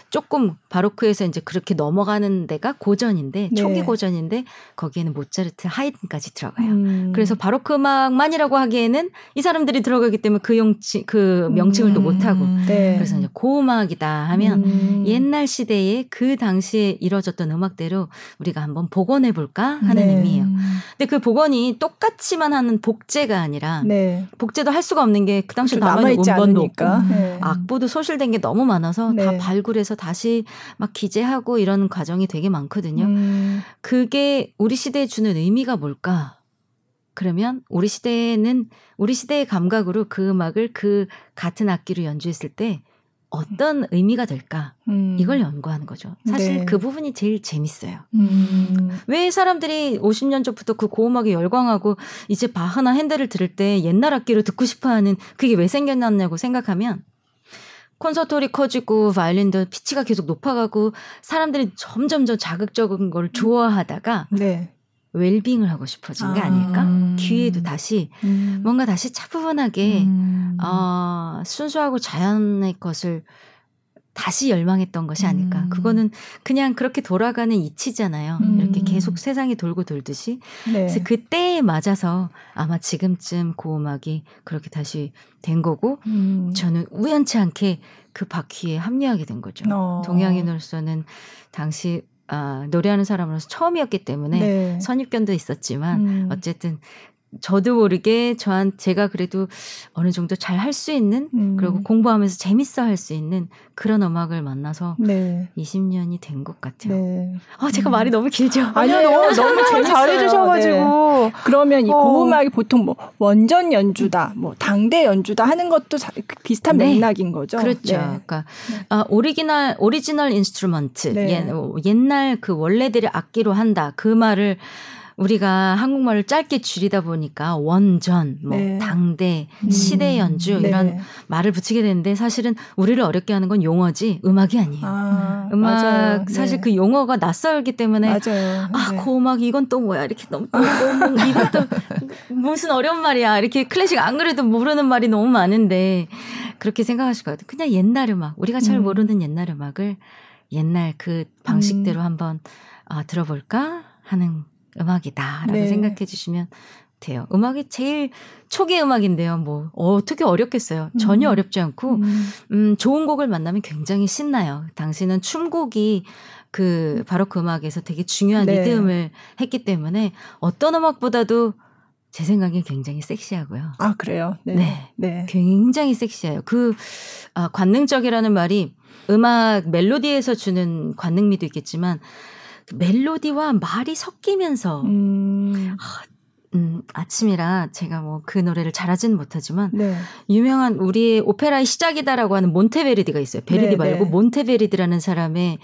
조금 바로크에서 이제 그렇게 넘어가는 데가 고전인데 네. 초기 고전인데 거기에는 모차르트 하이든까지 들어가요. 음. 그래서 바로크 음악만이라고 하기에는 이 사람들이 들어가기 때문에 그 용치 그 명칭을 음. 또못 하고 네. 그래서 이제 고음악이다 하면 음. 옛날 시대에 그 당시에 이뤄졌던 음악대로 우리가 한번 복원해 볼까 하는 네. 의미예요. 근데 그 복원이 똑같이만 하는 복제가 아니라 네. 복제도 할 수가 없는 게 그 당시 남아 있지 않으니까 네. 악보도 소실된 게 너무 많아서 네. 다 발굴해서 다시 막 기재하고 이런 과정이 되게 많거든요. 음. 그게 우리 시대에 주는 의미가 뭘까? 그러면 우리 시대에는 우리 시대의 감각으로 그 음악을 그 같은 악기로 연주했을 때 어떤 의미가 될까 음. 이걸 연구하는 거죠. 사실 네. 그 부분이 제일 재밌어요. 음. 왜 사람들이 50년 전부터 그 고음악에 열광하고 이제 바흐나 핸델을 들을 때 옛날 악기로 듣고 싶어하는 그게 왜 생겨났냐고 생각하면 콘서트홀이 커지고 바이올린도 피치가 계속 높아가고 사람들이 점점 더 자극적인 걸 좋아하다가 네. 웰빙을 하고 싶어진 게 아. 아닐까? 음. 귀에도 다시 음. 뭔가 다시 차분하게 음. 어, 순수하고 자연의 것을 다시 열망했던 것이 아닐까. 음. 그거는 그냥 그렇게 돌아가는 이치잖아요. 음. 이렇게 계속 세상이 돌고 돌듯이. 네. 그래서 그때에 맞아서 아마 지금쯤 고음악이 그렇게 다시 된 거고, 음. 저는 우연치 않게 그 바퀴에 합류하게 된 거죠. 어. 동양인으로서는 당시 아, 노래하는 사람으로서 처음이었기 때문에 네. 선입견도 있었지만 음. 어쨌든 저도 모르게 저한 제가 그래도 어느 정도 잘 할 수 있는 음. 그리고 공부하면서 재밌어 할 수 있는 그런 음악을 만나서 네. 20년이 된 것 같아요. 네. 아 제가 음. 말이 너무 길죠. 아니요 너무 너무 잘해주셔가지고 네. 그러면 이 어. 고음악이 보통 뭐 원전 연주다, 뭐 당대 연주다 하는 것도 비슷한 네. 맥락인 거죠. 그렇죠. 네. 그러니까 아, original original instrument 네. 옛날 그 원래들의 악기로 한다 그 말을 우리가 한국말을 짧게 줄이다 보니까 원전, 뭐 네. 당대, 음. 시대 연주 네. 이런 말을 붙이게 되는데 사실은 우리를 어렵게 하는 건 용어지 음악이 아니에요. 아, 음악 맞아요. 사실 네. 그 용어가 낯설기 때문에 맞아요. 아, 네. 그 음악 이건 또 뭐야 이렇게 너무 또 무슨 어려운 말이야 이렇게 클래식 안 그래도 모르는 말이 너무 많은데 그렇게 생각하실 것 같아요. 그냥 옛날 음악 우리가 잘 음. 모르는 옛날 음악을 옛날 그 방식대로 음. 한번 아, 들어볼까 하는 음악이다라고 네. 생각해 주시면 돼요. 음악이 제일 초기 음악인데요. 뭐 어떻게 어렵겠어요. 전혀 음. 어렵지 않고 음. 음, 좋은 곡을 만나면 굉장히 신나요. 당신은 춤곡이 그 바로 그 음악에서 되게 중요한 네. 리듬을 했기 때문에 어떤 음악보다도 제 생각엔 굉장히 섹시하고요. 아 그래요? 네, 네, 네. 굉장히 섹시해요. 그 아, 관능적이라는 말이 음악 멜로디에서 주는 관능미도 있겠지만 멜로디와 말이 섞이면서 음. 아, 음, 아침이라 제가 뭐 그 노래를 잘하지는 못하지만 네. 유명한 우리의 오페라의 시작이다라고 하는 몬테베르디가 있어요. 베르디 네, 말고 네. 몬테베르디라는 사람의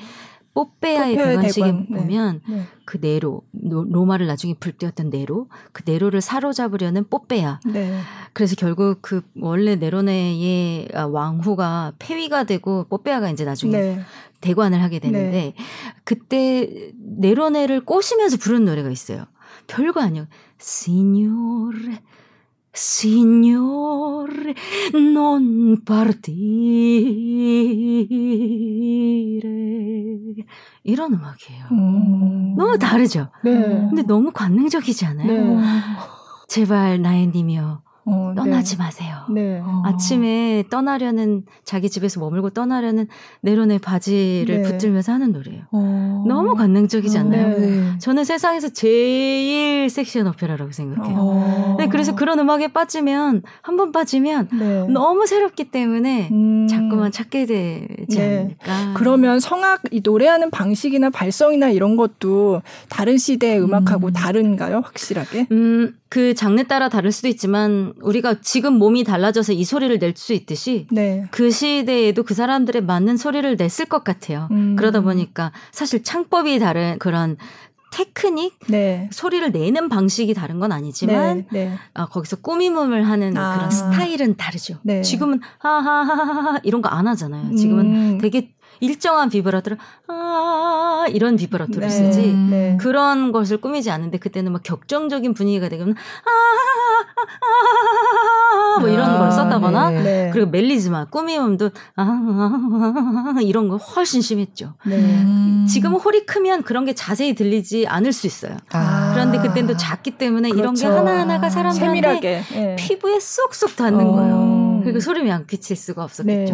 뽀페아의 대관식에 네. 보면 네. 그 네로 로마를 나중에 불태웠던 네로 그 네로를 사로잡으려는 뽀페아. 네. 그래서 결국 그 원래 네로네의 왕후가 폐위가 되고 뽀페아가 이제 나중에 네. 대관을 하게 되는데 네. 그때 네로네를 꼬시면서 부르는 노래가 있어요. 별거 아니에요. 시뇨레 Signore, non partire. 이런 음악이에요. 음. 너무 다르죠? 네. 근데 너무 관능적이지 않아요? 네. 제발 나의 님이여 어, 떠나지 네. 마세요. 네. 어. 아침에 떠나려는 자기 집에서 머물고 떠나려는 네론의 바지를 네. 붙들면서 하는 노래예요. 어. 너무 관능적이지 않나요? 네. 저는 세상에서 제일 섹시한 오페라라고 생각해요. 어. 네, 그래서 그런 음악에 빠지면 한 번 빠지면 네. 너무 새롭기 때문에 음. 자꾸만 찾게 되지 네. 않을까. 그러면 성악 이 노래하는 방식이나 발성이나 이런 것도 다른 시대의 음악하고 음. 다른가요? 확실하게? 음, 그 장르 따라 다를 수도 있지만 우리가 지금 몸이 달라져서 이 소리를 낼 수 있듯이 네. 그 시대에도 그 사람들의 맞는 소리를 냈을 것 같아요. 음. 그러다 보니까 사실 창법이 다른 그런 테크닉 네. 소리를 내는 방식이 다른 건 아니지만 네, 네. 아, 거기서 꾸밈을 하는 아. 그런 스타일은 다르죠. 네. 지금은 하하하하 이런 거 안 하잖아요. 지금은 음. 되게 일정한 비브라토를 아 이런 비브라토를 네, 쓰지 네. 그런 것을 꾸미지 않는데 그때는 막 격정적인 분위기가 되면 아뭐 이런 아, 걸 썼다거나 네. 네. 그리고 멜리즈마 꾸미음도 아 이런 거 훨씬 심했죠. 네. 음. 지금은 홀이 크면 그런 게 자세히 들리지 않을 수 있어요. 아. 그런데 그때는 또 작기 때문에 그렇죠. 이런 게 그렇죠. 하나하나가 사람들한테 예. 피부에 쏙쏙 닿는 어. 거예요. 그리고 소름이 안 끼칠 수가 없었겠죠.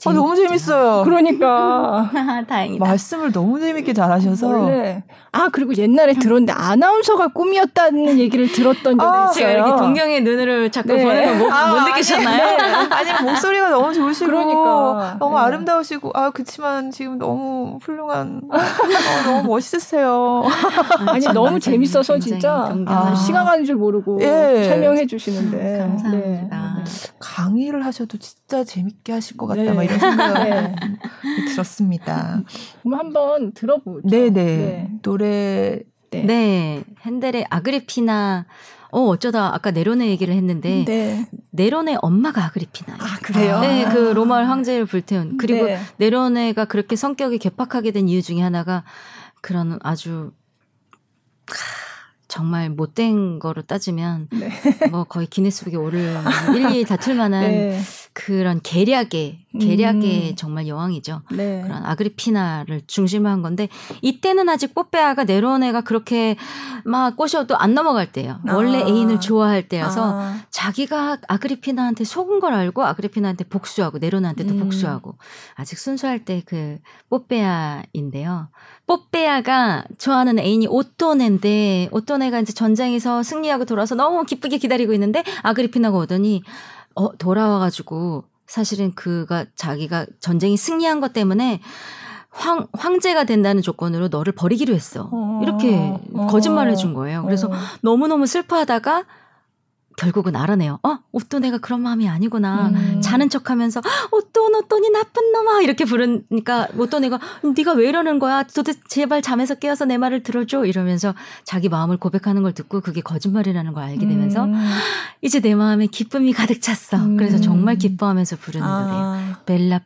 네. 아, 너무 재밌어요. 그러니까. 다행이다. 말씀을 너무 재밌게 잘하셔서. 원래. 아, 그리고 옛날에 들었는데 아나운서가 꿈이었다는 얘기를 들었던 적이 아, 있어요. 이렇게 동경의 눈으로 자꾸 네. 보는 거못 뭐, 아, 못 느끼셨나요? 아니, 아니, 목소리가 너무 좋으시고. 그러니까. 너무 네. 아름다우시고. 아, 그치만 지금 너무 훌륭한. 어, 너무 멋있으세요. 아니, 너무 재밌어서 진짜. 아, 시간 가는 줄 모르고 예. 설명해 주시는데. 감사합니다. 네. 강의를 하셔도 진짜 재밌게 하실 것 같다. 네. 막 이런 생각이 네. 들었습니다. 그럼 한번 들어보죠. 네네. 네. 노래. 네. 네. 핸델의 아그리피나 어, 어쩌다 아까 네론의 얘기를 했는데 네. 네론의 엄마가 아그리피나. 아, 그래요? 네, 그 로마 황제를 불태운. 그리고 네. 네론의가 그렇게 성격이 개팍하게 된 이유 중에 하나가 그런 아주 정말 못된 거로 따지면 네. 뭐 거의 기네스북에 오를 일일이 다툴 만한 네. 그런 계략의 계략의 음. 정말 여왕이죠. 네. 그런 아그리피나를 중심으로 한 건데 이때는 아직 뽀빼아가 네로네가 그렇게 막 꼬셔도 안 넘어갈 때예요. 아. 원래 애인을 좋아할 때여서 아. 자기가 아그리피나한테 속은 걸 알고 아그리피나한테 복수하고 네로네한테도 음. 복수하고 아직 순수할 때 그 뽀빼아인데요. 뽀빼아가 좋아하는 애인이 오토네인데 오토네가 이제 전장에서 승리하고 돌아서 너무 기쁘게 기다리고 있는데 아그리피나가 오더니 어 돌아와가지고 사실은 그가 자기가 전쟁이 승리한 것 때문에 황, 황제가 된다는 조건으로 너를 버리기로 했어. 이렇게 어, 거짓말을 해준 거예요. 그래서 어. 너무너무 슬퍼하다가 결국은 알아내요. 어, 오또내가 그런 마음이 아니구나. 음. 자는 척 하면서 오또노 또니 나쁜 놈아 이렇게 부르니까 오또내가 네가 왜 이러는 거야? 도대체 제발 잠에서 깨어서 내 말을 들어줘 이러면서 자기 마음을 고백하는 걸 듣고 그게 거짓말이라는 걸 알게 되면서 음. 이제 내 마음에 기쁨이 가득 찼어. 음. 그래서 정말 기뻐하면서 부르는 아. 노래예요. 벨라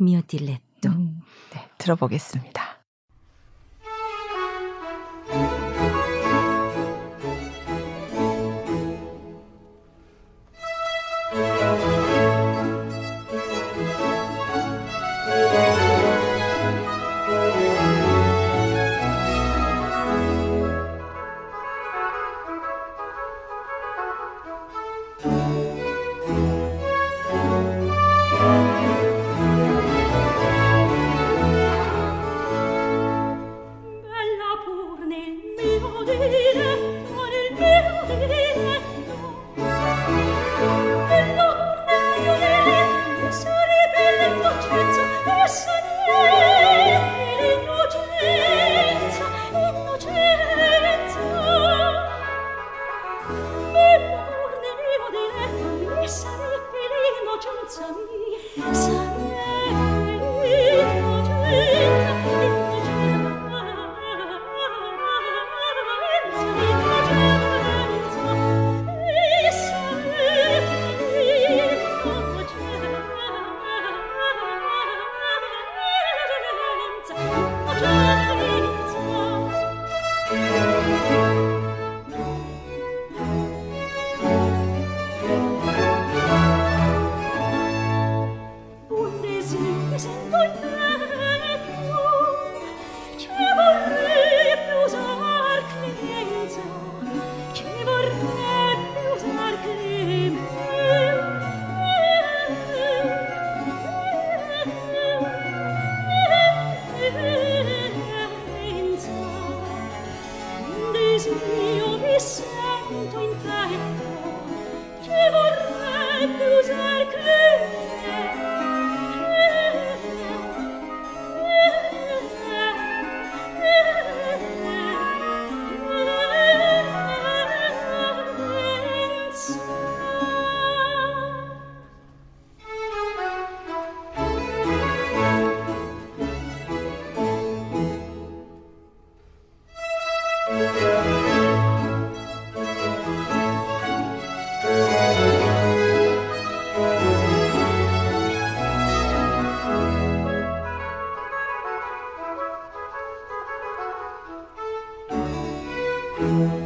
미오 딜렛도. 음. 네, 들어보겠습니다. 네,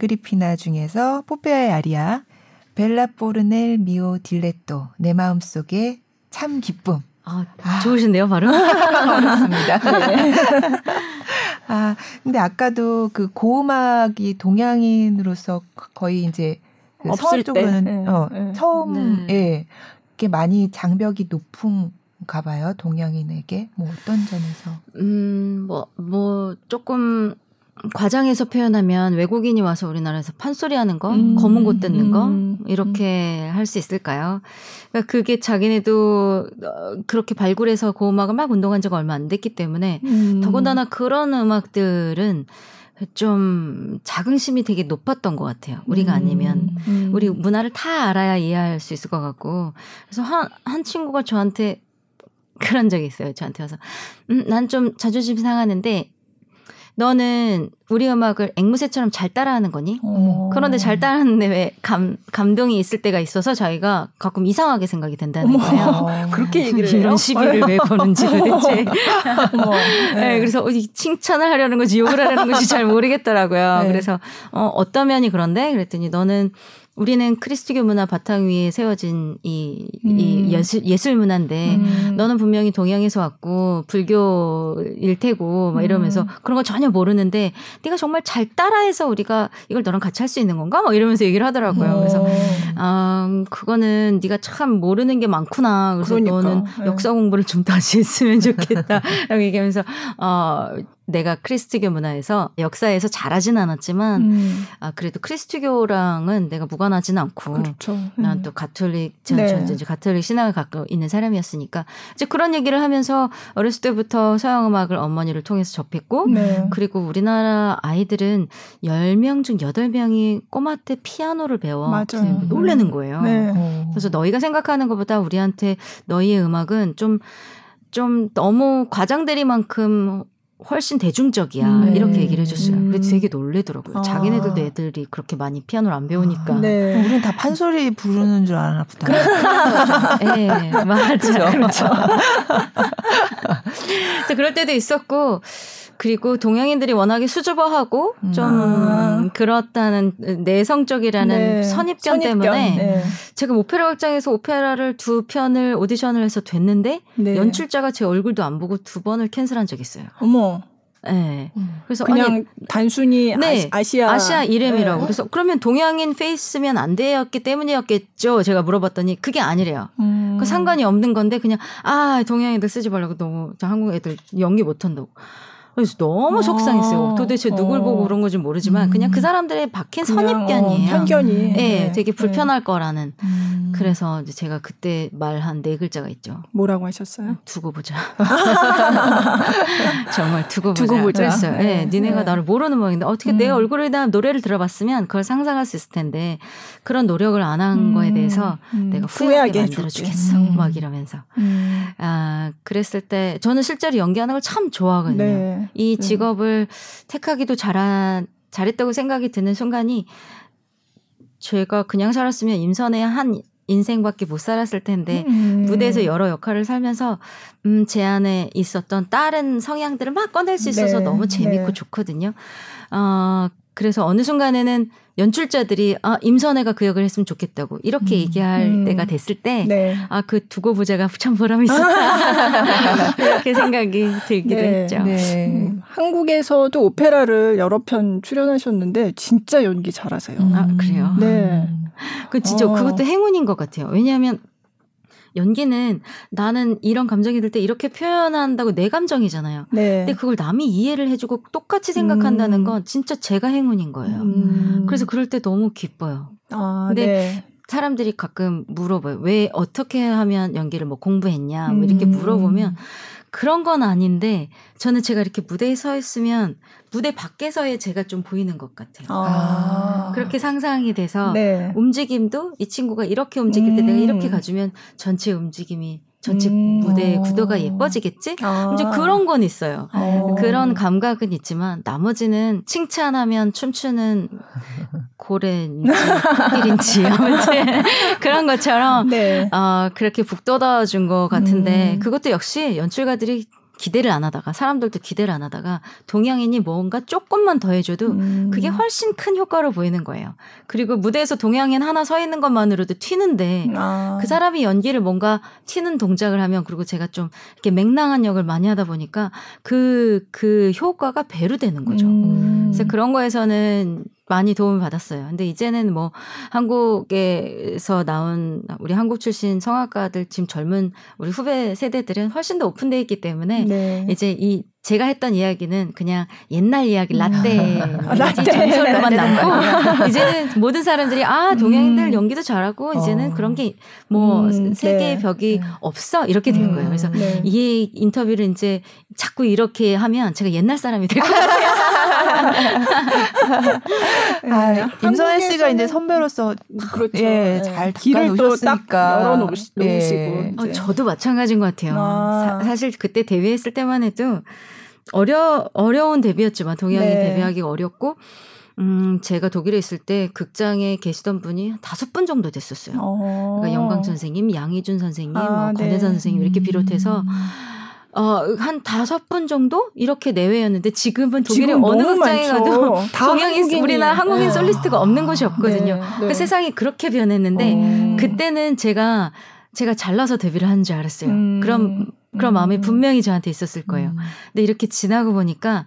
아그리피나 중에서 포페아의 아리아, 벨라 포르넬 미오 딜레토, 내 마음속에 참 기쁨. 아, 아. 좋으신데요, 발음? 반갑습니다. 네. 아, 근데 아까도 그 고음악이 동양인으로서 거의 이제 그 서울 쪽으로는 네. 어, 네. 처음 네. 예. 이게 많이 장벽이 높은가 봐요. 동양인에게 뭐 어떤 점에서? 음, 뭐 뭐 조금 과장해서 표현하면 외국인이 와서 우리나라에서 판소리 하는 거, 음, 검은 곳 뜯는 거, 음, 이렇게 음. 할수 있을까요? 그러니까 그게 자기네도 어, 그렇게 발굴해서 그 음악을 막 운동한 지가 얼마 안 됐기 때문에 음. 더군다나 그런 음악들은 좀 자긍심이 되게 높았던 것 같아요. 우리가 아니면. 음. 우리 문화를 다 알아야 이해할 수 있을 것 같고. 그래서 한, 한 친구가 저한테 그런 적이 있어요. 저한테 와서. 음, 난 좀 자존심 상하는데 너는 우리 음악을 앵무새처럼 잘 따라하는 거니? 어. 그런데 잘 따라하는데 왜 감, 감동이 있을 때가 있어서 자기가 가끔 이상하게 생각이 된다는 어머. 거예요. 그렇게 얘기를 해요? 이런 시비를 왜 거는지 도대체. 네. 네. 그래서 칭찬을 하려는 건지 욕을 하려는 건지 잘 모르겠더라고요. 네. 그래서 어, 어떤 면이 그런데? 그랬더니 너는 우리는 크리스트교 문화 바탕 위에 세워진 이, 음. 이 예술, 예술 문화인데 음. 너는 분명히 동양에서 왔고 불교일 테고 막 이러면서 음. 그런 거 전혀 모르는데 네가 정말 잘 따라해서 우리가 이걸 너랑 같이 할 수 있는 건가? 막 이러면서 얘기를 하더라고요. 그래서 아 그거는 네가 참 모르는 게 많구나. 그래서 그러니까. 너는 네. 역사 공부를 좀 다시 했으면 좋겠다. 라고 얘기하면서 어 내가 크리스트교 문화에서 역사에서 잘하진 않았지만 음. 아 그래도 크리스트교랑은 내가 무관하진 않고 그렇죠. 난또 음. 가톨릭 전, 네. 이제 가톨릭 신앙을 갖고 있는 사람이었으니까 이제 그런 얘기를 하면서 어렸을 때부터 서양 음악을 어머니를 통해서 접했고 네. 그리고 우리나라 아이들은 10명 중 8명이 꼬마 때 피아노를 배워 맞아요. 놀래는 거예요. 네. 그래서 너희가 생각하는 것보다 우리한테 너희의 음악은 좀좀 좀 너무 과장되리만큼 훨씬 대중적이야 네. 이렇게 얘기를 해줬어요. 음. 근데 되게 놀래더라고요. 아. 자기네들도 애들이 그렇게 많이 피아노를 안 배우니까. 아. 네. 어, 우리는 다 판소리 부르는 줄 아나 보다. 네, 맞아. 그렇죠. 그럴 때도 있었고 그리고 동양인들이 워낙에 수줍어하고 음. 좀 아. 그렇다는 내성적이라는 네. 선입견, 선입견, 때문에 네. 제가 오페라 극장에서 오페라를 두 편을 오디션을 해서 됐는데 네. 연출자가 제 얼굴도 안 보고 두 번을 캔슬한 적이 있어요. 어머. 네. 그래서 그냥 아니, 단순히 네, 아시아 아시아 이름이라고. 네. 그래서 그러면 동양인 페이스면 안 되었기 때문이었겠죠. 제가 물어봤더니 그게 아니래요. 음. 그 상관이 없는 건데 그냥 아 동양인들 쓰지 말라고 너무 저 한국 애들 연기 못 한다고. 그래서 너무 아. 속상했어요. 도대체 누굴 어. 보고 그런 건지 모르지만 음. 그냥 그 사람들의 박힌 선입견이에요. 어, 편견이. 네, 네, 되게 불편할 네. 거라는. 음. 그래서 이제 제가 그때 말한 네 글자가 있죠. 뭐라고 하셨어요? 두고 보자. 정말 두고 보자. 두고 보자. 그랬어요. 네, 네. 니네가 나를 모르는 모양인데 어떻게 음. 내 얼굴에 대한 노래를 들어봤으면 그걸 상상할 수 있을 텐데 그런 노력을 안 한 거에 대해서 음. 내가 후회하게 만들어 주겠어. 음. 막 이러면서. 음. 아, 그랬을 때 저는 실제로 연기하는 걸 참 좋아하거든요. 네. 이 네. 직업을 택하기도 잘한 잘했다고 생각이 드는 순간이 제가 그냥 살았으면 임선의 한 인생밖에 못 살았을 텐데 음. 무대에서 여러 역할을 살면서 음, 제 안에 있었던 다른 성향들을 막 꺼낼 수 있어서 네. 너무 재밌고 네. 좋거든요. 어, 그래서 어느 순간에는 연출자들이 아 임선애가 그 역을 했으면 좋겠다고 이렇게 음. 얘기할 음. 때가 됐을 때 네. 아 그 두고 보자가 참 보람 있었다 이렇게 생각이 들기도 네. 했죠. 네. 음. 한국에서도 오페라를 여러 편 출연하셨는데 진짜 연기 잘하세요. 아 그래요? 네. 그 진짜 어. 그것도 행운인 것 같아요. 왜냐하면 연기는 나는 이런 감정이 들 때 이렇게 표현한다고 내 감정이잖아요. 네. 근데 그걸 남이 이해를 해주고 똑같이 생각한다는 음. 건 진짜 제가 행운인 거예요. 음. 그래서 그럴 때 너무 기뻐요. 아, 근데 네. 사람들이 가끔 물어봐요. 왜 어떻게 하면 연기를 뭐 공부했냐? 뭐 이렇게 음. 물어보면 그런 건 아닌데 저는 제가 이렇게 무대에 서 있으면 무대 밖에서의 제가 좀 보이는 것 같아요. 아. 그렇게 상상이 돼서 네. 움직임도 이 친구가 이렇게 움직일 때 음. 내가 이렇게 가주면 전체 움직임이 전체 음. 무대 구도가 예뻐지겠지? 아. 이제 그런 건 있어요. 어. 그런 감각은 있지만 나머지는 칭찬하면 춤추는 고래인지 코끼리인지 아무튼 그런 것처럼 네. 어, 그렇게 북돋아 준 것 같은데 음. 그것도 역시 연출가들이 기대를 안 하다가 사람들도 기대를 안 하다가 동양인이 뭔가 조금만 더 해줘도 음. 그게 훨씬 큰 효과로 보이는 거예요. 그리고 무대에서 동양인 하나 서 있는 것만으로도 튀는데 아. 그 사람이 연기를 뭔가 튀는 동작을 하면 그리고 제가 좀 이렇게 맹랑한 역을 많이 하다 보니까 그그 그 효과가 배로 되는 거죠. 음. 그래서 그런 거에서는 많이 도움을 받았어요. 근데 이제는 뭐 한국에서 나온 우리 한국 출신 성악가들 지금 젊은 우리 후배 세대들은 훨씬 더 오픈돼 있기 때문에 네. 이제 이 제가 했던 이야기는 그냥 옛날 이야기 라떼 라떼 전설로만 남고 이제는 모든 사람들이 아 동양인들 음. 연기도 잘하고 이제는 어. 그런 게뭐 음, 세계의 네. 벽이 네. 없어 이렇게 될 음, 거예요. 그래서 네. 이 인터뷰를 이제 자꾸 이렇게 하면 제가 옛날 사람이 될 것 같아요. 아, 네. 임선혜 씨가 이제 선배로서 그렇죠. 예, 네. 잘 길을 또딱 열어놓으시고 예. 어, 저도 마찬가지인 것 같아요. 아. 사, 실 그때 데뷔했을 때만 해도 어려 어려운 데뷔였지만 동양인 네. 데뷔하기 어렵고 음, 제가 독일에 있을 때 극장에 계시던 분이 다섯 분 정도 됐었어요. 어. 그러니까 영광 선생님, 양희준 선생님, 아, 뭐 네. 권혜선 선생님 이렇게 비롯해서 음. 어, 한 다섯 분 정도 이렇게 내외였는데 지금은 독일에 지금 어느 극장에 가도 동양인 우리나라 한국인 아. 솔리스트가 없는 곳이 없거든요. 네, 네. 그 세상이 그렇게 변했는데 어. 그때는 제가 제가 잘나서 데뷔를 한줄 알았어요. 음. 그럼 그런 마음이 음. 분명히 저한테 있었을 거예요. 음. 근데 이렇게 지나고 보니까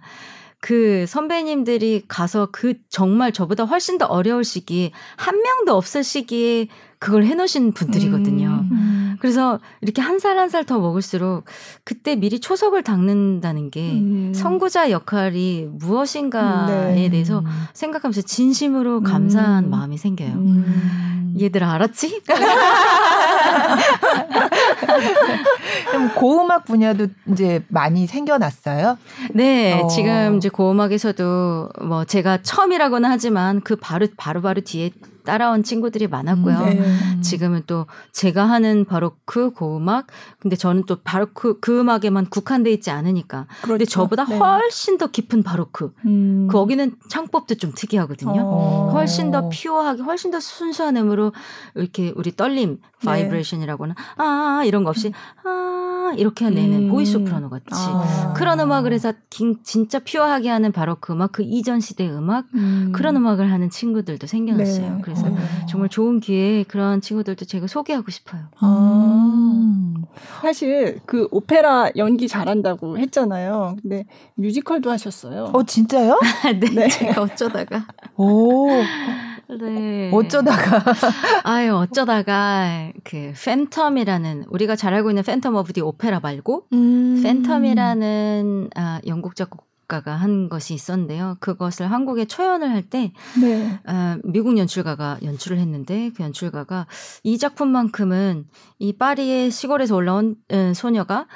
그 선배님들이 가서 그 정말 저보다 훨씬 더 어려울 시기에 한 명도 없을 시기에 그걸 해놓으신 분들이거든요. 음. 음. 그래서 이렇게 한 살 한 살 더 먹을수록 그때 미리 초석을 닦는다는 게 음. 선구자 역할이 무엇인가에 네. 대해서 생각하면서 진심으로 감사한 음. 마음이 생겨요. 음. 얘들아 알았지? 그럼 고음악 분야도 이제 많이 생겨났어요? 네, 어. 지금 이제 고음악에서도 뭐 제가 처음이라고는 하지만 그 바로 바로 바로 뒤에 따라온 친구들이 많았고요. 네. 지금은 또 제가 하는 바로크 고음악, 근데 저는 또 바로크 그 음악에만 국한돼 있지 않으니까. 그렇죠. 근데 저보다 네. 훨씬 더 깊은 바로크. 음. 거기는 창법도 좀 특이하거든요. 어. 훨씬 더 퓨어하게, 훨씬 더 순수한 음으로 이렇게 우리 떨림, 바이브레이션이라고는 네. 아 이런 거 없이 아 이렇게 내는 음. 보이 소프라노 같이 아. 그런 음악을 해서 진짜 pure하게 하는 바로크 음악, 그 이전 시대 음악 음. 그런 음악을 하는 친구들도 생겨났어요. 네. 그래서 어. 정말 좋은 기회에 그런 친구들도 제가 소개하고 싶어요. 아. 사실 그 오페라 연기 잘한다고 했잖아요. 근데 뮤지컬도 하셨어요. 어 진짜요? 네, 네, 제가 어쩌다가. 오. 네. 어쩌다가. 아유, 어쩌다가 그 Phantom이라는 우리가 잘 알고 있는 Phantom of the Opera 말고 음. Phantom이라는 아, 영국 작곡 연출가가 한 것이 있었는데요. 그것을 한국에 초연을 할때 네. 어, 미국 연출가가 연출을 했는데 그 연출가가 이 작품만큼은 이 파리의 시골에서 올라온 어, 소녀가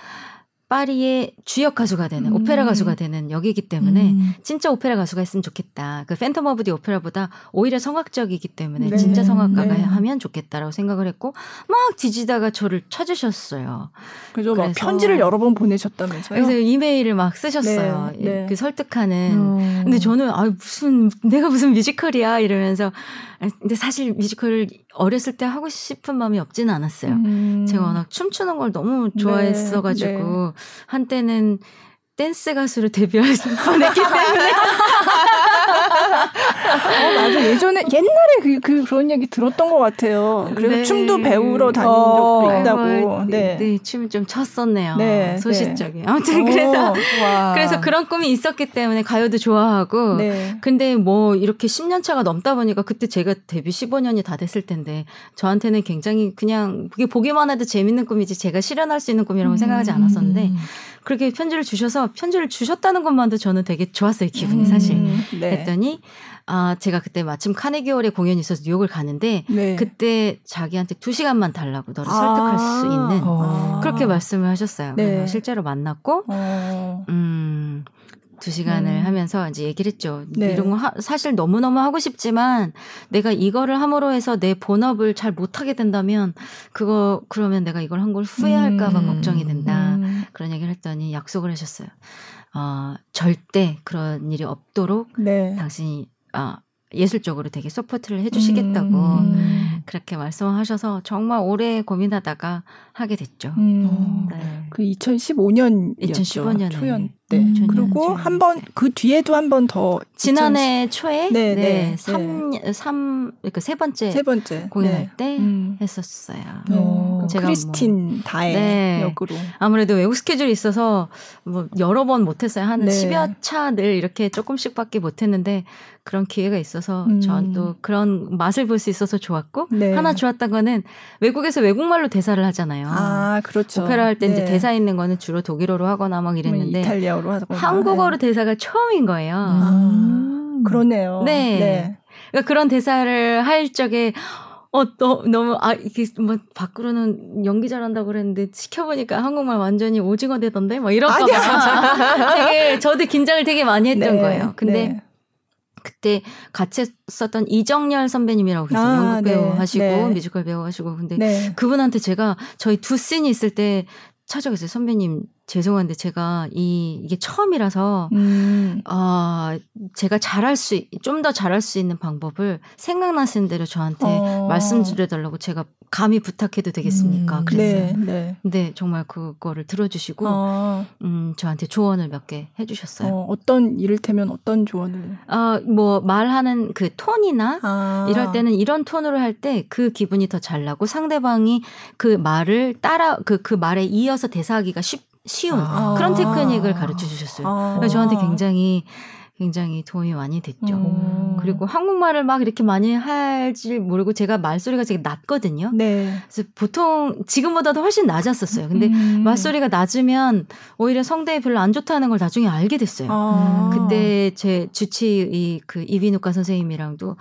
파리의 주역 가수가 되는 음. 오페라 가수가 되는 역이기 때문에 음. 진짜 오페라 가수가 했으면 좋겠다. 그 Phantom of the Opera보다 오히려 성악적이기 때문에 네. 진짜 성악가가 네. 하면 좋겠다라고 생각을 했고 막 뒤지다가 저를 찾으셨어요. 그래서 막 편지를 여러 번 보내셨다면서요? 그래서 이메일을 막 쓰셨어요. 네. 네. 그 설득하는. 음. 근데 저는 아 무슨 내가 무슨 뮤지컬이야 이러면서 근데 사실 뮤지컬을 어렸을 때 하고 싶은 마음이 없지는 않았어요. 음. 제가 워낙 춤추는 걸 너무 네. 좋아했어가지고 네. 한때는 댄스 가수로 데뷔할 뻔했기 때문에. 어, 맞아. 예전에 옛날에 그, 그 그런 얘기 들었던 것 같아요. 그래서 네. 춤도 배우러 다닌 어, 적도 있다고. 네. 네, 춤을 좀 췄었네요. 네. 네. 아무튼 그래서 와. 그래서 그런 꿈이 있었기 때문에 가요도 좋아하고. 네. 근데 뭐 이렇게 10년 차가 넘다 보니까 그때 제가 데뷔 15년이 다 됐을 텐데 저한테는 굉장히 그냥 그게 보기만 해도 재밌는 꿈이지 제가 실현할 수 있는 꿈이라고 음. 생각하지 않았었는데 그렇게 편지를 주셔서 편지를 주셨다는 것만도 저는 되게 좋았어요 기분이 사실. 음, 네. 했더니 아 제가 그때 마침 카네기홀에 공연이 있어서 뉴욕을 가는데 네. 그때 자기한테 두 시간만 달라고 너를 아~ 설득할 수 있는 아~ 그렇게 말씀을 하셨어요. 네. 실제로 만났고 어~ 음. 두 시간을 음. 하면서 이제 얘기를 했죠. 네. 이런 거 하, 사실 너무너무 하고 싶지만 내가 이거를 함으로 해서 내 본업을 잘 못하게 된다면 그거 그러면 내가 이걸 한 걸 후회할까봐 음. 걱정이 된다. 음. 그런 얘기를 했더니 약속을 하셨어요. 어, 절대 그런 일이 없도록 네. 당신이 어, 예술적으로 되게 support를 해주시겠다고 음. 그렇게 말씀하셔서 정말 오래 고민하다가 하게 됐죠. 음. 네. 그 2015년 2015년에 초연 때 음. 그리고 한 번 그 뒤에도 한 번 더 지난해 2010... 초에 네, 네, 3, 네. 3 그러니까 세 번째 세 번째 공연할 네. 때 음. 했었어요. 어, 제가 크리스틴 뭐, 다에 네. 역으로 아무래도 외국 스케줄이 있어서 뭐 여러 번 못했어요. 한 네. 10여 차 늘 이렇게 조금씩밖에 못했는데 그런 기회가 있어서 음. 저도 그런 맛을 볼 수 있어서 좋았고 네. 하나 좋았던 거는 외국에서 외국말로 대사를 하잖아요. 아 그렇죠. 오페라 할 때 이제 네. 대사 있는 거는 주로 독일어로 하거나 막 이랬는데 이탈리아어로 하거나 한국어로 네. 대사가 처음인 거예요. 아, 그러네요. 네. 네. 그러니까 그런 대사를 할 적에 어, 너, 너무, 아, 이게, 뭐, 밖으로는 연기 잘한다고 그랬는데, 시켜보니까 한국말 완전히 오징어 되던데? 뭐, 이럴까봐. 되게, 저도 긴장을 되게 많이 했던 네, 거예요. 근데, 네. 그때 같이 썼던 이정열 선배님이라고 계세요. 아, 연극 배우 네, 하시고 네. 뮤지컬 배우 하시고 근데 네. 그분한테 제가 저희 두 씬이 있을 때 찾아가세요 선배님 죄송한데 제가 이 이게 처음이라서 음. 어, 제가 잘할 수 좀 더 잘할 수 있는 방법을 생각나시는 대로 저한테 어. 말씀드려달라고 제가 감히 부탁해도 되겠습니까? 음. 그랬어요. 네, 네. 근데 정말 그거를 들어주시고 어. 음, 저한테 조언을 몇 개 해주셨어요. 어, 떤 이를테면 어떤 조언을? 아뭐 말하는 그 톤이나 아. 이럴 때는 이런 톤으로 할 때 그 기분이 더 잘 나고 상대방이 그 말을 따라 그그 그 말에 이어서 대사하기가 쉽 쉬운 아. 그런 테크닉을 가르쳐 주셨어요. 아. 저한테 굉장히 굉장히 도움이 많이 됐죠. 음. 그리고 한국말을 막 이렇게 많이 할지 모르고 제가 말소리가 되게 낮거든요. 네. 그래서 보통 지금보다도 훨씬 낮았었어요. 근데 음. 말소리가 낮으면 오히려 성대에 별로 안 좋다는 걸 나중에 알게 됐어요. 아. 그때 제 주치 이 그 이비인후과 선생님이랑도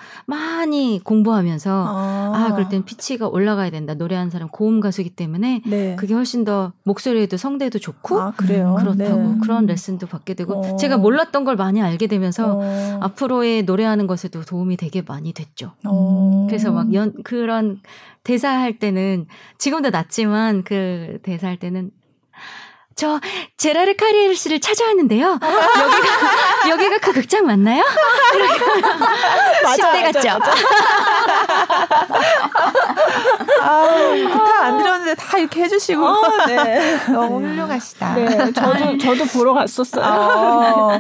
많이 공부하면서 아, 아 그럴 땐 피치가 올라가야 된다. 노래하는 사람 고음 가수기 때문에 네. 그게 훨씬 더 목소리에도 성대도 좋고 아, 그래요? 그렇다고 네. 그런 레슨도 받게 되고 어. 제가 몰랐던 걸 많이 알게 되면서 어. 앞으로의 노래하는 것에도 도움이 되게 많이 됐죠. 어. 그래서 막 연, 그런 대사할 때는 지금도 낮지만 그 대사할 때는 저 제라르 카리에르스를 찾아왔는데요. 여기가 여기가 그 극장 맞나요? 맞아, 10대 같죠? 아, 부탁 안 드렸는데 다 이렇게 해주시고 어, 네. 너무 훌륭하시다. 네, 저도 저도 보러 갔었어요. 어.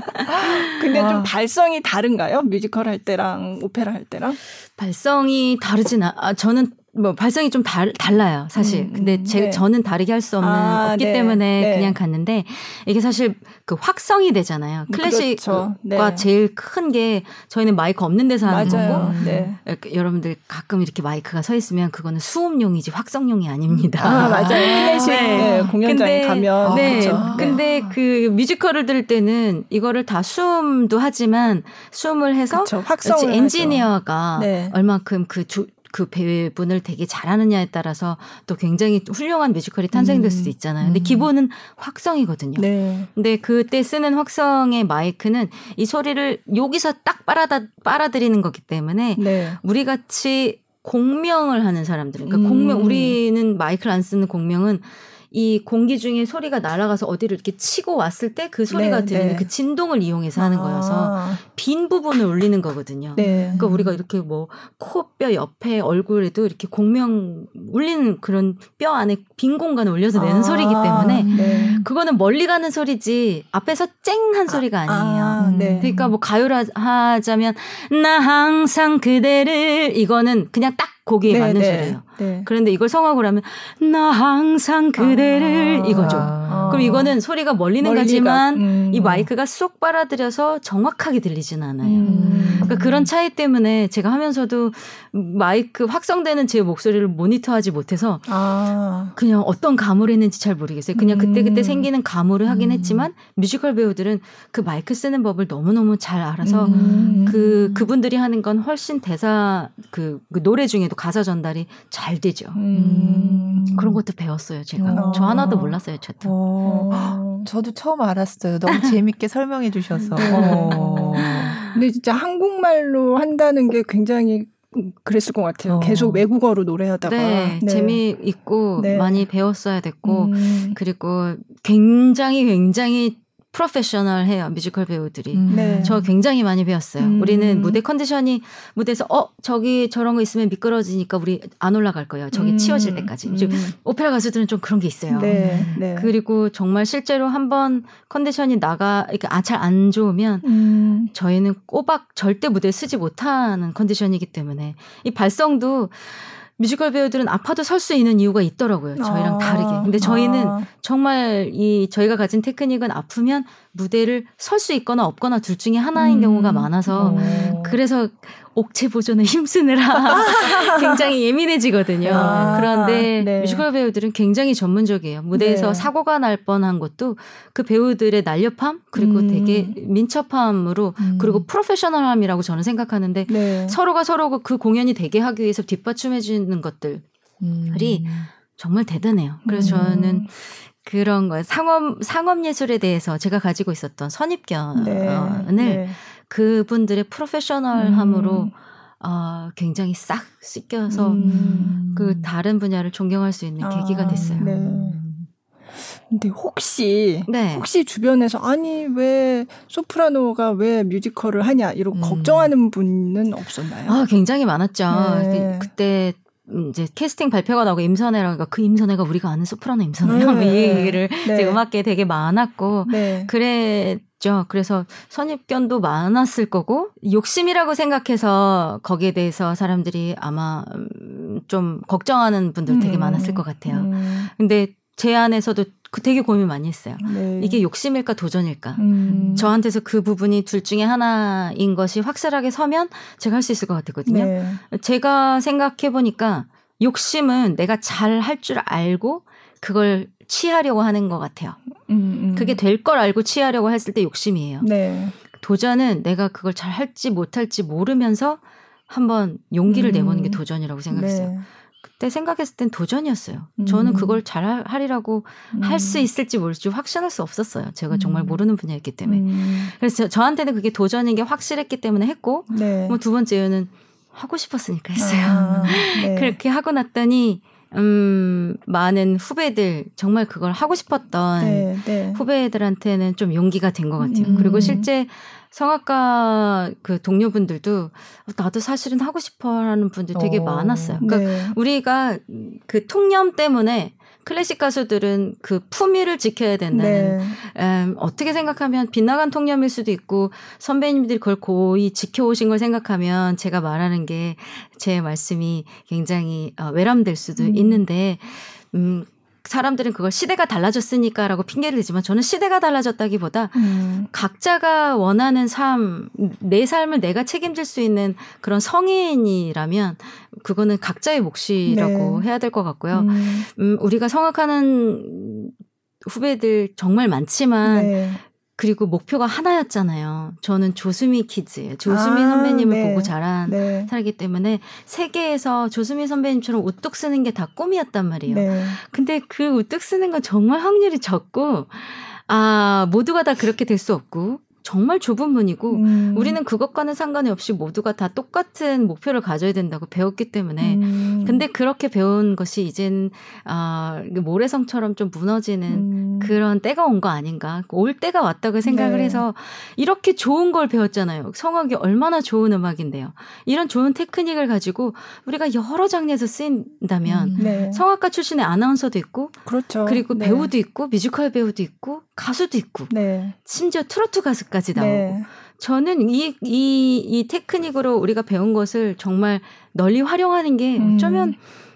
근데 좀 아. 발성이 다른가요? 뮤지컬 할 때랑 오페라 할 때랑? 발성이 다르진 않. 아, 저는 뭐 발성이 좀 달, 달라요, 사실. 음, 근데 제, 네. 저는 다르게 할 수 없는 아, 없기 네, 때문에 네. 그냥 갔는데 이게 사실 그 확성이 되잖아요. 클래식과 그렇죠. 네. 제일 큰 게 저희는 마이크 없는 데서 하는 맞아요. 거고 네. 여러분들 가끔 이렇게 마이크가 서 있으면 그거는 수음용이지 확성용이 아닙니다. 아, 맞아요. 클래식 네. 공연장에 근데, 가면 네. 그렇죠. 근데 그 뮤지컬을 들을 때는 이거를 다 수음도 하지만 수음을 해서 그쵸, 확성을 엔지니어가 얼마큼 그 주, 그 배우분을 되게 잘하느냐에 따라서 또 굉장히 훌륭한 뮤지컬이 탄생될 수도 음. 있잖아요. 근데 음. 기본은 확성이거든요. 네. 근데 그때 쓰는 확성의 마이크는 이 소리를 여기서 딱 빨아다 빨아들이는 거기 때문에 네. 우리 같이 공명을 하는 사람들, 그러니까 음. 공명 우리는 마이크를 안 쓰는 공명은 이 공기 중에 소리가 날아가서 어디를 이렇게 치고 왔을 때 그 소리가 네, 들리는 네. 그 진동을 이용해서 하는 아. 거여서 빈 부분을 울리는 거거든요. 네. 그러니까 우리가 이렇게 뭐 코뼈 옆에 얼굴에도 이렇게 공명 울리는 그런 뼈 안에 빈 공간을 올려서 내는 아. 소리이기 때문에 네. 그거는 멀리 가는 소리지 앞에서 쨍한 소리가 아니에요. 아, 네. 그러니까 뭐 가요를 하자면 나 항상 그대를 이거는 그냥 딱 거기에 네, 맞는 네, 소리예요. 네. 그런데 이걸 성악으로 하면 나 항상 그대를 아, 이거죠. 아, 그럼 이거는 소리가 멀리는 멀리가, 가지만 음. 이 마이크가 쏙 빨아들여서 정확하게 들리지는 않아요. 음. 그러니까 그런 차이 때문에 제가 하면서도 마이크 확성되는 제 목소리를 모니터하지 못해서 아. 그냥 어떤 가물을 했는지 잘 모르겠어요. 그냥 그때 그때 음. 생기는 가물을 하긴 음. 했지만 뮤지컬 배우들은 그 마이크 쓰는 법을 너무 너무 잘 알아서 음. 그 그분들이 하는 건 훨씬 대사 그, 그 노래 중에도 가사 전달이 잘 되죠. 음. 그런 것도 배웠어요, 제가. 어. 저 하나도 몰랐어요, 저도. 어. 저도 처음 알았어요. 너무 재밌게 설명해 주셔서. 네. 어. 근데 진짜 한국말로 한다는 게 굉장히 그랬을 것 같아요. 어. 계속 외국어로 노래하다가 네, 네. 재미있고 네. 많이 배웠어야 됐고 음. 그리고 굉장히 굉장히 프로페셔널해요 뮤지컬 배우들이. 음. 네. 저 굉장히 많이 배웠어요. 음. 우리는 무대 컨디션이 무대에서 어 저기 저런 거 있으면 미끄러지니까 우리 안 올라갈 거예요. 저기 음. 치워질 때까지. 음. 오페라 가수들은 좀 그런 게 있어요. 네. 네. 그리고 정말 실제로 한번 컨디션이 나가 이렇게 아, 잘 안 좋으면 음. 저희는 꼬박 절대 무대 서지 못하는 컨디션이기 때문에 이 발성도 뮤지컬 배우들은 아파도 설 수 있는 이유가 있더라고요. 저희랑 아, 다르게. 근데 저희는 아. 정말 이 저희가 가진 테크닉은 아프면 무대를 설 수 있거나 없거나 둘 중에 하나인 음. 경우가 많아서 오. 그래서 옥체 보존에 힘쓰느라 굉장히 예민해지거든요. 아, 그런데 네. 뮤지컬 배우들은 굉장히 전문적이에요. 무대에서 네. 사고가 날 뻔한 것도 그 배우들의 날렵함 그리고 음. 되게 민첩함으로 음. 그리고 프로페셔널함이라고 저는 생각하는데 네. 서로가 서로 그 공연이 되게 하기 위해서 뒷받침해 주는 것들이 음. 정말 대단해요. 그래서 음. 저는 그런 거 상업 상업 예술에 대해서 제가 가지고 있었던 선입견을 네. 네. 그분들의 프로페셔널함으로 음. 어, 굉장히 싹 씻겨서 음. 그 다른 분야를 존경할 수 있는 아, 계기가 됐어요. 네. 근데 혹시 네. 혹시 주변에서 아니 왜 소프라노가 왜 뮤지컬을 하냐 이런 음. 걱정하는 분은 없었나요? 아 굉장히 많았죠. 네. 그때 이제 캐스팅 발표가 나오고 임선혜라고 그 임선혜가 우리가 아는 소프라노 임선혜요. 네. 이 얘기를 네. 음악계 되게 많았고 네. 그 랬죠. 그래서 선입견도 많았을 거고 욕심이라고 생각해서 거기에 대해서 사람들이 아마 음, 좀 걱정하는 분들 되게 음. 많았을 것 같아요. 음. 근데 제 안에서도 그 되게 고민 많이 했어요. 네. 이게 욕심일까 도전일까. 음. 저한테서 그 부분이 둘 중에 하나인 것이 확실하게 서면 제가 할 수 있을 것 같았거든요. 네. 제가 생각해 보니까 욕심은 내가 잘 할 줄 알고 그걸 취하려고 하는 것 같아요. 음, 음. 그게 될 걸 알고 취하려고 했을 때 욕심이에요. 네. 도전은 내가 그걸 잘 할지 못할지 모르면서 한번 용기를 내보는 게 음. 도전이라고 생각했어요. 네. 그때 생각했을 땐 도전이었어요. 음. 저는 그걸 잘 하리라고 음. 할수 있을지 모를지 확신할 수 없었어요. 제가 정말 음. 모르는 분야였기 때문에. 음. 그래서 저, 한테는 그게 도전인 게 확실했기 때문에 했고, 네. 뭐두 번째 이유는 하고 싶었으니까 했어요. 아, 네. 그렇게 하고 났더니, 음, 많은 후배들, 정말 그걸 하고 싶었던 네, 네. 후배들한테는 좀 용기가 된 것 같아요. 음. 그리고 실제 성악가 그 동료분들도 나도 사실은 하고 싶어 하는 분들 되게 어, 많았어요. 그러니까 네. 우리가 그 통념 때문에 클래식 가수들은 그 품위를 지켜야 된다는 네. 음, 어떻게 생각하면 빗나간 통념일 수도 있고 선배님들이 그걸 고이 지켜오신 걸 생각하면 제가 말하는 게 제 말씀이 굉장히 어, 외람될 수도 음. 있는데 음 사람들은 그걸 시대가 달라졌으니까라고 핑계를 대지만 저는 시대가 달라졌다기보다 음. 각자가 원하는 삶, 내 삶을 내가 책임질 수 있는 그런 성인이라면 그거는 각자의 몫이라고 네. 해야 될 것 같고요. 음. 음, 우리가 성악하는 후배들 정말 많지만 네. 그리고 목표가 하나였잖아요. 저는 조수미 키즈예요. 조수미 아, 선배님을 네. 보고 자란 네. 살기 때문에 세계에서 조수미 선배님처럼 우뚝 쓰는 게 다 꿈이었단 말이에요. 네. 근데 그 우뚝 쓰는 건 정말 확률이 적고 아 모두가 다 그렇게 될 수 없고 정말 좁은 문이고 음. 우리는 그것과는 상관이 없이 모두가 다 똑같은 목표를 가져야 된다고 배웠기 때문에 음. 근데 그렇게 배운 것이 이젠 아 모래성처럼 좀 무너지는 음. 그런 때가 온 거 아닌가 올 때가 왔다고 생각을 네. 해서 이렇게 좋은 걸 배웠잖아요 성악이 얼마나 좋은 음악인데요 이런 좋은 테크닉을 가지고 우리가 여러 장르에서 쓰인다면 음. 네. 성악가 출신의 아나운서도 있고 그렇죠. 그리고 네. 배우도 있고 뮤지컬 배우도 있고 가수도 있고 네. 심지어 트로트 가수까지 까지 나오고. 네. 저는 이, 이, 이 테크닉으로 우리가 배운 것을 정말 널리 활용하는 게 음. 어쩌면 음.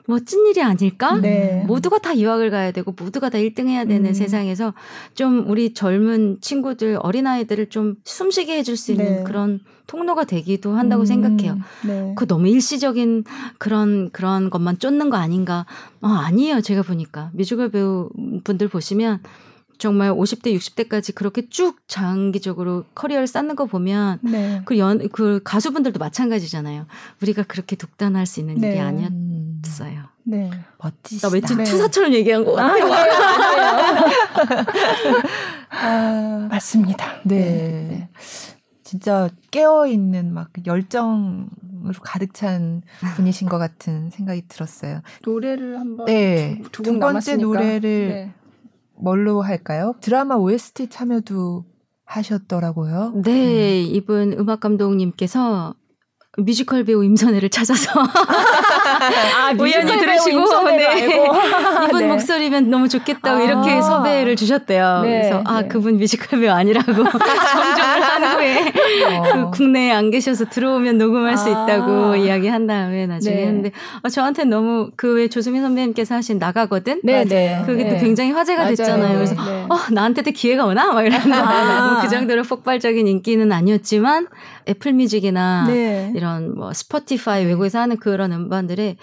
멋진 일이 아닐까? 네. 모두가 다 유학을 가야 되고 모두가 다 1등 해야 되는 음. 세상에서 좀 우리 젊은 친구들, 어린아이들을 좀 숨쉬게 해줄 수 있는 네. 그런 통로가 되기도 한다고 음. 생각해요. 네. 그 너무 일시적인 그런, 그런 것만 쫓는 거 아닌가? 어, 아니에요. 제가 보니까. 뮤지컬 배우 분들 보시면 정말 50대, 60대까지 그렇게 쭉 장기적으로 커리어를 쌓는 거 보면 네. 그 연, 그 가수분들도 마찬가지잖아요. 우리가 그렇게 독단할 수 있는 네. 일이 아니었어요. 네. 멋지시다. 나 왠지 네. 투사처럼 얘기한 것 같아요. 아, 아, 맞습니다. 네. 네. 진짜 깨어 있는 막 열정으로 가득 찬 분이신 것 같은 생각이 들었어요. 노래를 한번 네. 두, 두, 두 번째 노래를 네. 뭘로 할까요? 드라마 OST 참여도 하셨더라고요. 네, 음. 이분 음악 감독님께서 뮤지컬 배우 임선혜를 찾아서 아, 우연히 들으시고 네. 이분 네. 목소리면 너무 좋겠다고 아. 이렇게 섭외를 주셨대요. 네. 그래서 아 네. 그분 뮤지컬 배우 아니라고 정정을 한 후에 어. 그 국내에 안 계셔서 들어오면 녹음할 아. 수 있다고 이야기한 다음에 나중에 네. 했는데 어, 저한테 너무 그 외 조수민 선배님께서 하신 나가거든. 네, 네. 그게 또 네. 굉장히 화제가 맞아요. 됐잖아요. 그래서 어 나한테도 기회가 오나 막 이러는데 아. 그 정도로 폭발적인 인기는 아니었지만 애플 뮤직이나 이런 뭐 스포티파이 외국에서 하는 그런 음반들에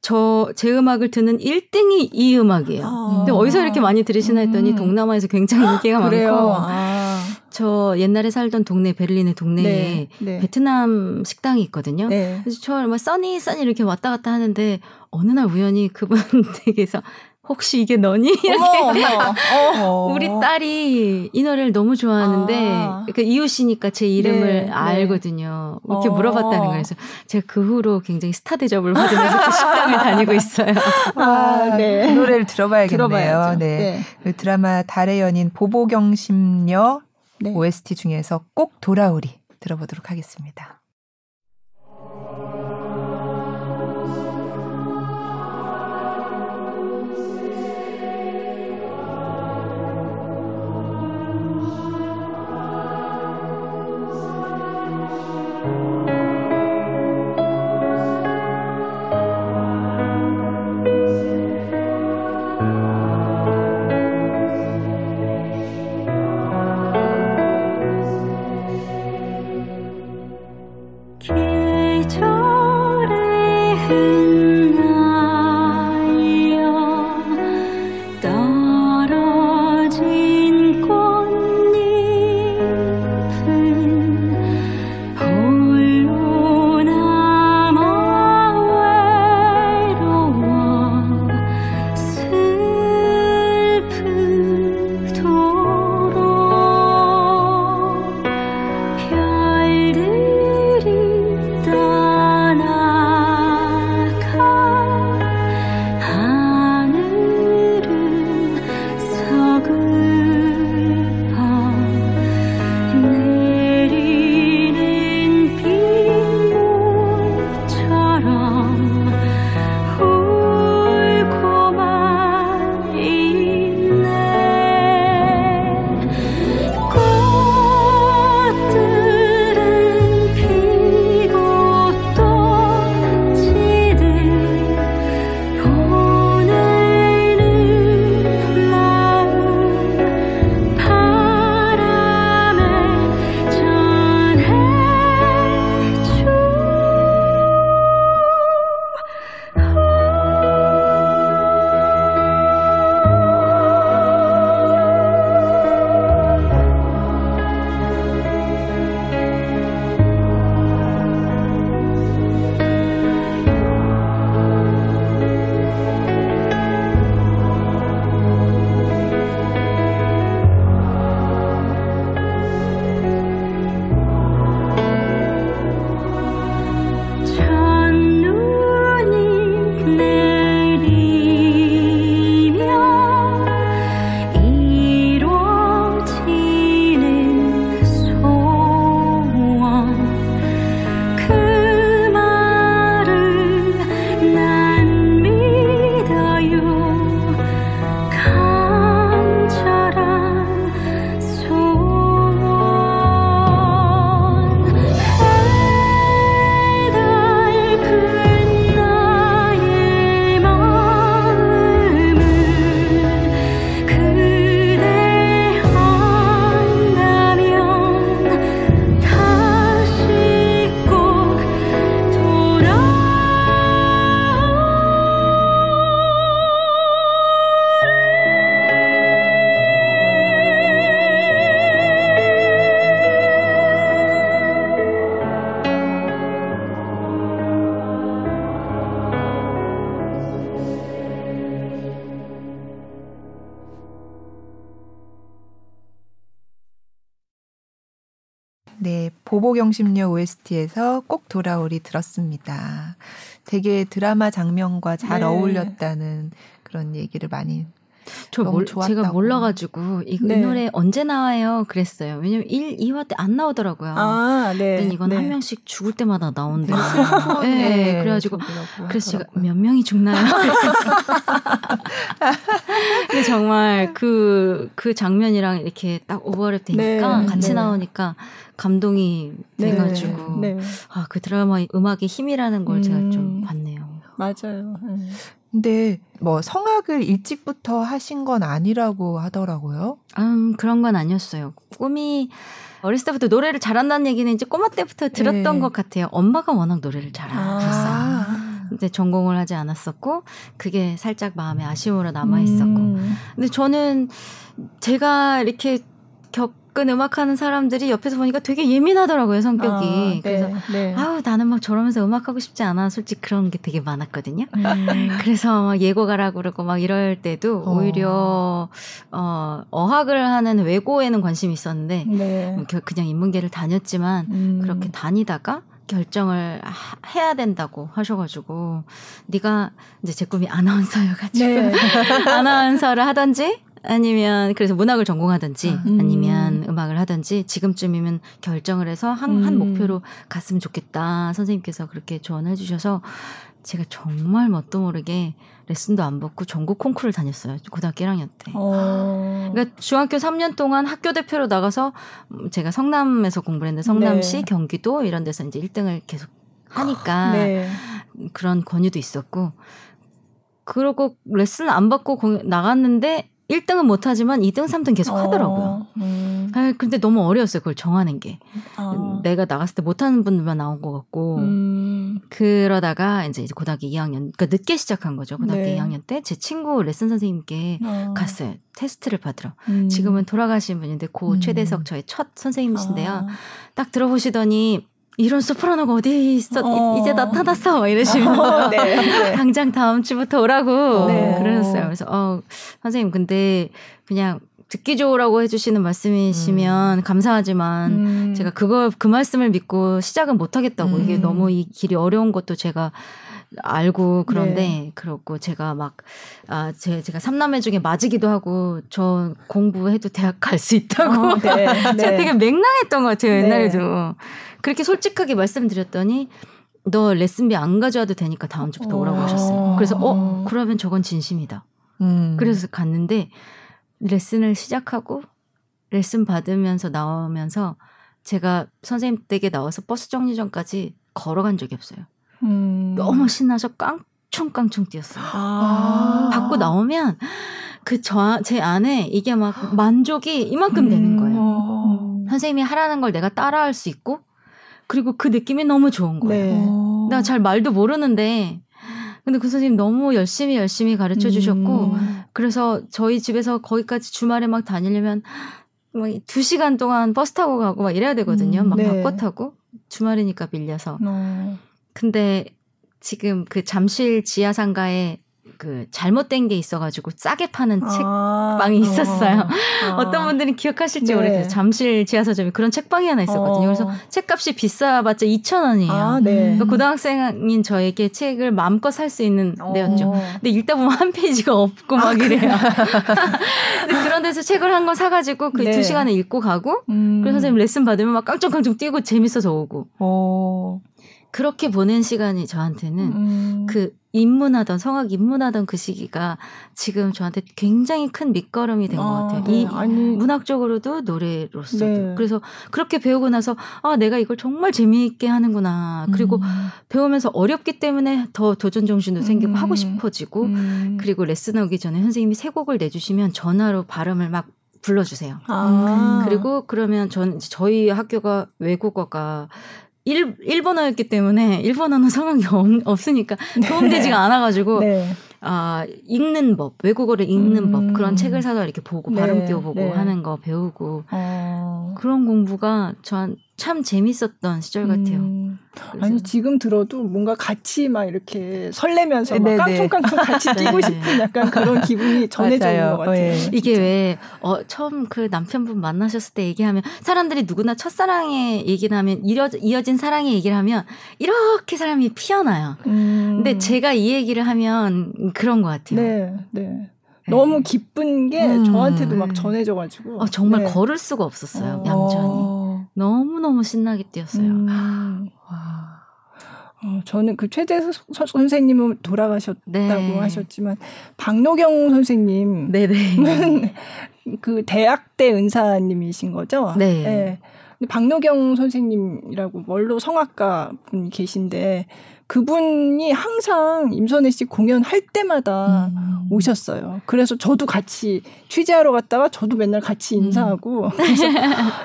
저 제 음악을 듣는 1등이 이 음악이에요. 아. 근데 어디서 이렇게 많이 들으시나 했더니 음. 동남아에서 굉장히 인기가 많고 아. 저 옛날에 살던 동네 베를린의 동네에 네. 네. 베트남 식당이 있거든요. 네. 그래서 저막 써니 써니 이렇게 왔다 갔다 하는데 어느 날 우연히 그분 댁에서 혹시 이게 너니? 이렇게 어머, 어머. 우리 딸이 이 노래를 너무 좋아하는데 아. 그 이웃이니까 제 이름을 네, 네. 알거든요. 네. 이렇게 어. 물어봤다는 거예요. 그래서 제가 그 후로 굉장히 스타 대접을 받으면서 그 식당을 다니고 있어요. 아, 네. 그 노래를 들어봐야겠네요. 네. 네. 그 드라마 달의 연인 보보경심녀 네. OST 중에서 꼭 돌아오리 들어보도록 하겠습니다. 네, 보보경심녀 OST에서 꼭 돌아오리 들었습니다. 되게 드라마 장면과 잘 네. 어울렸다는 그런 얘기를 많이 저 몰, 제가 몰라가지고 이, 네. 이, 노래 언제 나와요? 그랬어요. 왜냐면 1, 2화 때 안 나오더라고요. 아, 네. 이건 네. 한 명씩 죽을 때마다 나온대요. 네. 네. 그래가지고 그래서 제가 몇 명이 죽나요? 근데 정말 그그 그 장면이랑 이렇게 딱 오버랩 되니까 네. 같이 네. 나오니까 감동이 돼가지고 아 그 드라마의 음악의 힘이라는 걸 음. 제가 좀 봤네요. 맞아요. 근데 뭐 성악을 일찍부터 하신 건 아니라고 하더라고요. 음, 그런 건 아니었어요. 꿈이 어렸을 때부터 노래를 잘한다는 얘기는 이제 꼬마 때부터 들었던 네. 것 같아요. 엄마가 워낙 노래를 잘하셨어요. 아. 이제 전공을 하지 않았었고 그게 살짝 마음에 아쉬움으로 남아 있었고. 음. 근데 저는 제가 이렇게 겪 접근 음악하는 사람들이 옆에서 보니까 되게 예민하더라고요 성격이. 아, 네, 그래서 네. 아우 나는 막 저러면서 음악하고 싶지 않아. 솔직히 그런 게 되게 많았거든요. 음. 그래서 막 예고 가라고 그러고 막 이럴 때도 어. 오히려 어 어학을 하는 외고에는 관심이 있었는데 네. 뭐 그냥 인문계를 다녔지만 음. 그렇게 다니다가 결정을 해야 된다고 하셔가지고 네가 이제 제 꿈이 아나운서여가지고 네. 아나운서를 하든지 아니면 그래서 문학을 전공하든지 음. 아니면 음악을 하든지 지금쯤이면 결정을 해서 한, 음. 한 목표로 갔으면 좋겠다. 선생님께서 그렇게 조언해 주셔서 제가 정말 뭣도 모르게 레슨도 안 받고 전국 콩쿠르를 다녔어요. 고등학교 1학년 때. 어. 그러니까 중학교 3년 동안 학교 대표로 나가서 제가 성남에서 공부를 했는데 성남시, 네. 경기도 이런 데서 이제 1등을 계속 하니까 네. 그런 권유도 있었고 그러고 레슨 안 받고 나갔는데 1등은 못하지만 2등, 3등 계속 하더라고요. 어, 음. 아, 근데 너무 어려웠어요. 그걸 정하는 게. 어. 내가 나갔을 때 못하는 분들만 나온 것 같고. 음. 그러다가 이제 고등학교 2학년, 그러니까 늦게 시작한 거죠. 고등학교 네. 2학년 때 제 친구 레슨 선생님께 어. 갔어요. 테스트를 받으러. 음. 지금은 돌아가신 분인데 고 음. 최대석 저의 첫 선생님이신데요. 아. 딱 들어보시더니 이런 소프라노가 어디 있어 어. 이제 나타났어 막 이러시면 어, 네, 네. 당장 다음 주부터 오라고 네. 그러셨어요. 그래서 어 선생님 근데 그냥 듣기 좋으라고 해주시는 말씀이시면 음. 감사하지만 음. 제가 그걸 그 말씀을 믿고 시작은 못 하겠다고 음. 이게 너무 이 길이 어려운 것도 제가 알고 그런데 네. 그렇고 제가 막 아, 제, 제가 삼남매 중에 맞이기도 하고 저 공부해도 대학 갈 수 있다고 어, 네. 제가 네. 되게 맹랑했던 것 같아요 옛날에도 네. 그렇게 솔직하게 말씀드렸더니 너 레슨비 안 가져와도 되니까 다음 주부터 오라고 하셨어요. 그래서 어 그러면 저건 진심이다. 음. 그래서 갔는데 레슨을 시작하고 레슨 받으면서 나오면서 제가 선생님 댁에 나와서 버스 정류장까지 걸어간 적이 없어요. 음. 너무 신나서 깡총깡총 뛰었어요. 아. 받고 나오면 그 저 제 안에 이게 막 만족이 이만큼 되는 거예요. 음. 선생님이 하라는 걸 내가 따라할 수 있고 그리고 그 느낌이 너무 좋은 거예요. 네. 내가 잘 말도 모르는데 근데 그 선생님 너무 열심히 열심히 가르쳐 주셨고 음. 그래서 저희 집에서 거기까지 주말에 막 다니려면 막두 시간 동안 버스 타고 가고 막 이래야 되거든요. 음, 막 네. 바꿔 타고 주말이니까 밀려서. 어. 근데 지금 그 잠실 지하상가에 그 잘못된 게 있어가지고 싸게 파는 아, 책방이 있었어요. 어, 어. 떤 분들은 기억하실지 네. 모르겠어요. 잠실 지하서점에 그런 책방이 하나 있었거든요. 어. 그래서 책값이 비싸봤자 2천 원이에요. 아, 네. 그러니까 고등학생인 저에게 책을 마음껏 살 수 있는 어. 데였죠. 근데 읽다 보면 한 페이지가 없고 막 아, 이래요. 그런 데서 책을 한 권 사가지고 그두 네. 시간에 읽고 가고 음. 그래서 선생님 레슨 받으면 막 깡총깡총 뛰고 재밌어서 오고. 어. 그렇게 보낸 시간이 저한테는 음. 그 입문하던 성악 입문하던 그 시기가 지금 저한테 굉장히 큰 밑거름이 된것 아, 같아요. 네. 이 아니. 문학적으로도 노래로서도 네. 그래서 그렇게 배우고 나서 아 내가 이걸 정말 재미있게 하는구나. 그리고 음. 배우면서 어렵기 때문에 더 도전 정신도 생기고 음. 하고 싶어지고 음. 그리고 레슨 오기 전에 선생님이 세 곡을 내주시면 전화로 발음을 막 불러주세요. 아. 그리고 그러면 전 저희 학교가 외국어가 일, 일본어였기 때문에 일본어는 성악이 없, 으니까 네. 도움되지가 않아가지고 네. 아 읽는 법 외국어를 읽는 음. 법 그런 책을 사서 이렇게 보고 네. 발음 띄워보고 네. 하는 거 배우고 어. 그런 공부가 전 참 재밌었던 시절 같아요. 음. 아니 지금 들어도 뭔가 같이 막 이렇게 설레면서 막 깡총깡총 같이 뛰고 싶은 약간 그런 기분이 전해져 있는 것 같아요. 네. 이게 왜 어, 처음 그 남편분 만나셨을 때 얘기하면 사람들이 누구나 첫사랑의 얘기를 하면 이어, 이어진 사랑의 얘기를 하면 이렇게 사람이 피어나요. 음. 근데 제가 이 얘기를 하면 그런 것 같아요. 네, 네. 너무 기쁜 게 음. 저한테도 막 전해져가지고. 어, 정말 네. 걸을 수가 없었어요, 어. 얌전히. 너무너무 신나게 뛰었어요. 음. 와. 어, 저는 그 최재 선생님은 돌아가셨다고 네. 하셨지만 박노경 선생님 네네 그 대학 때 은사님이신 거죠? 네. 네. 박노경 선생님이라고 원로 성악가 분이 계신데 그분이 항상 임선혜 씨 공연할 때마다 음. 오셨어요. 그래서 저도 같이 취재하러 갔다가 저도 맨날 같이 음. 인사하고 음. 그래서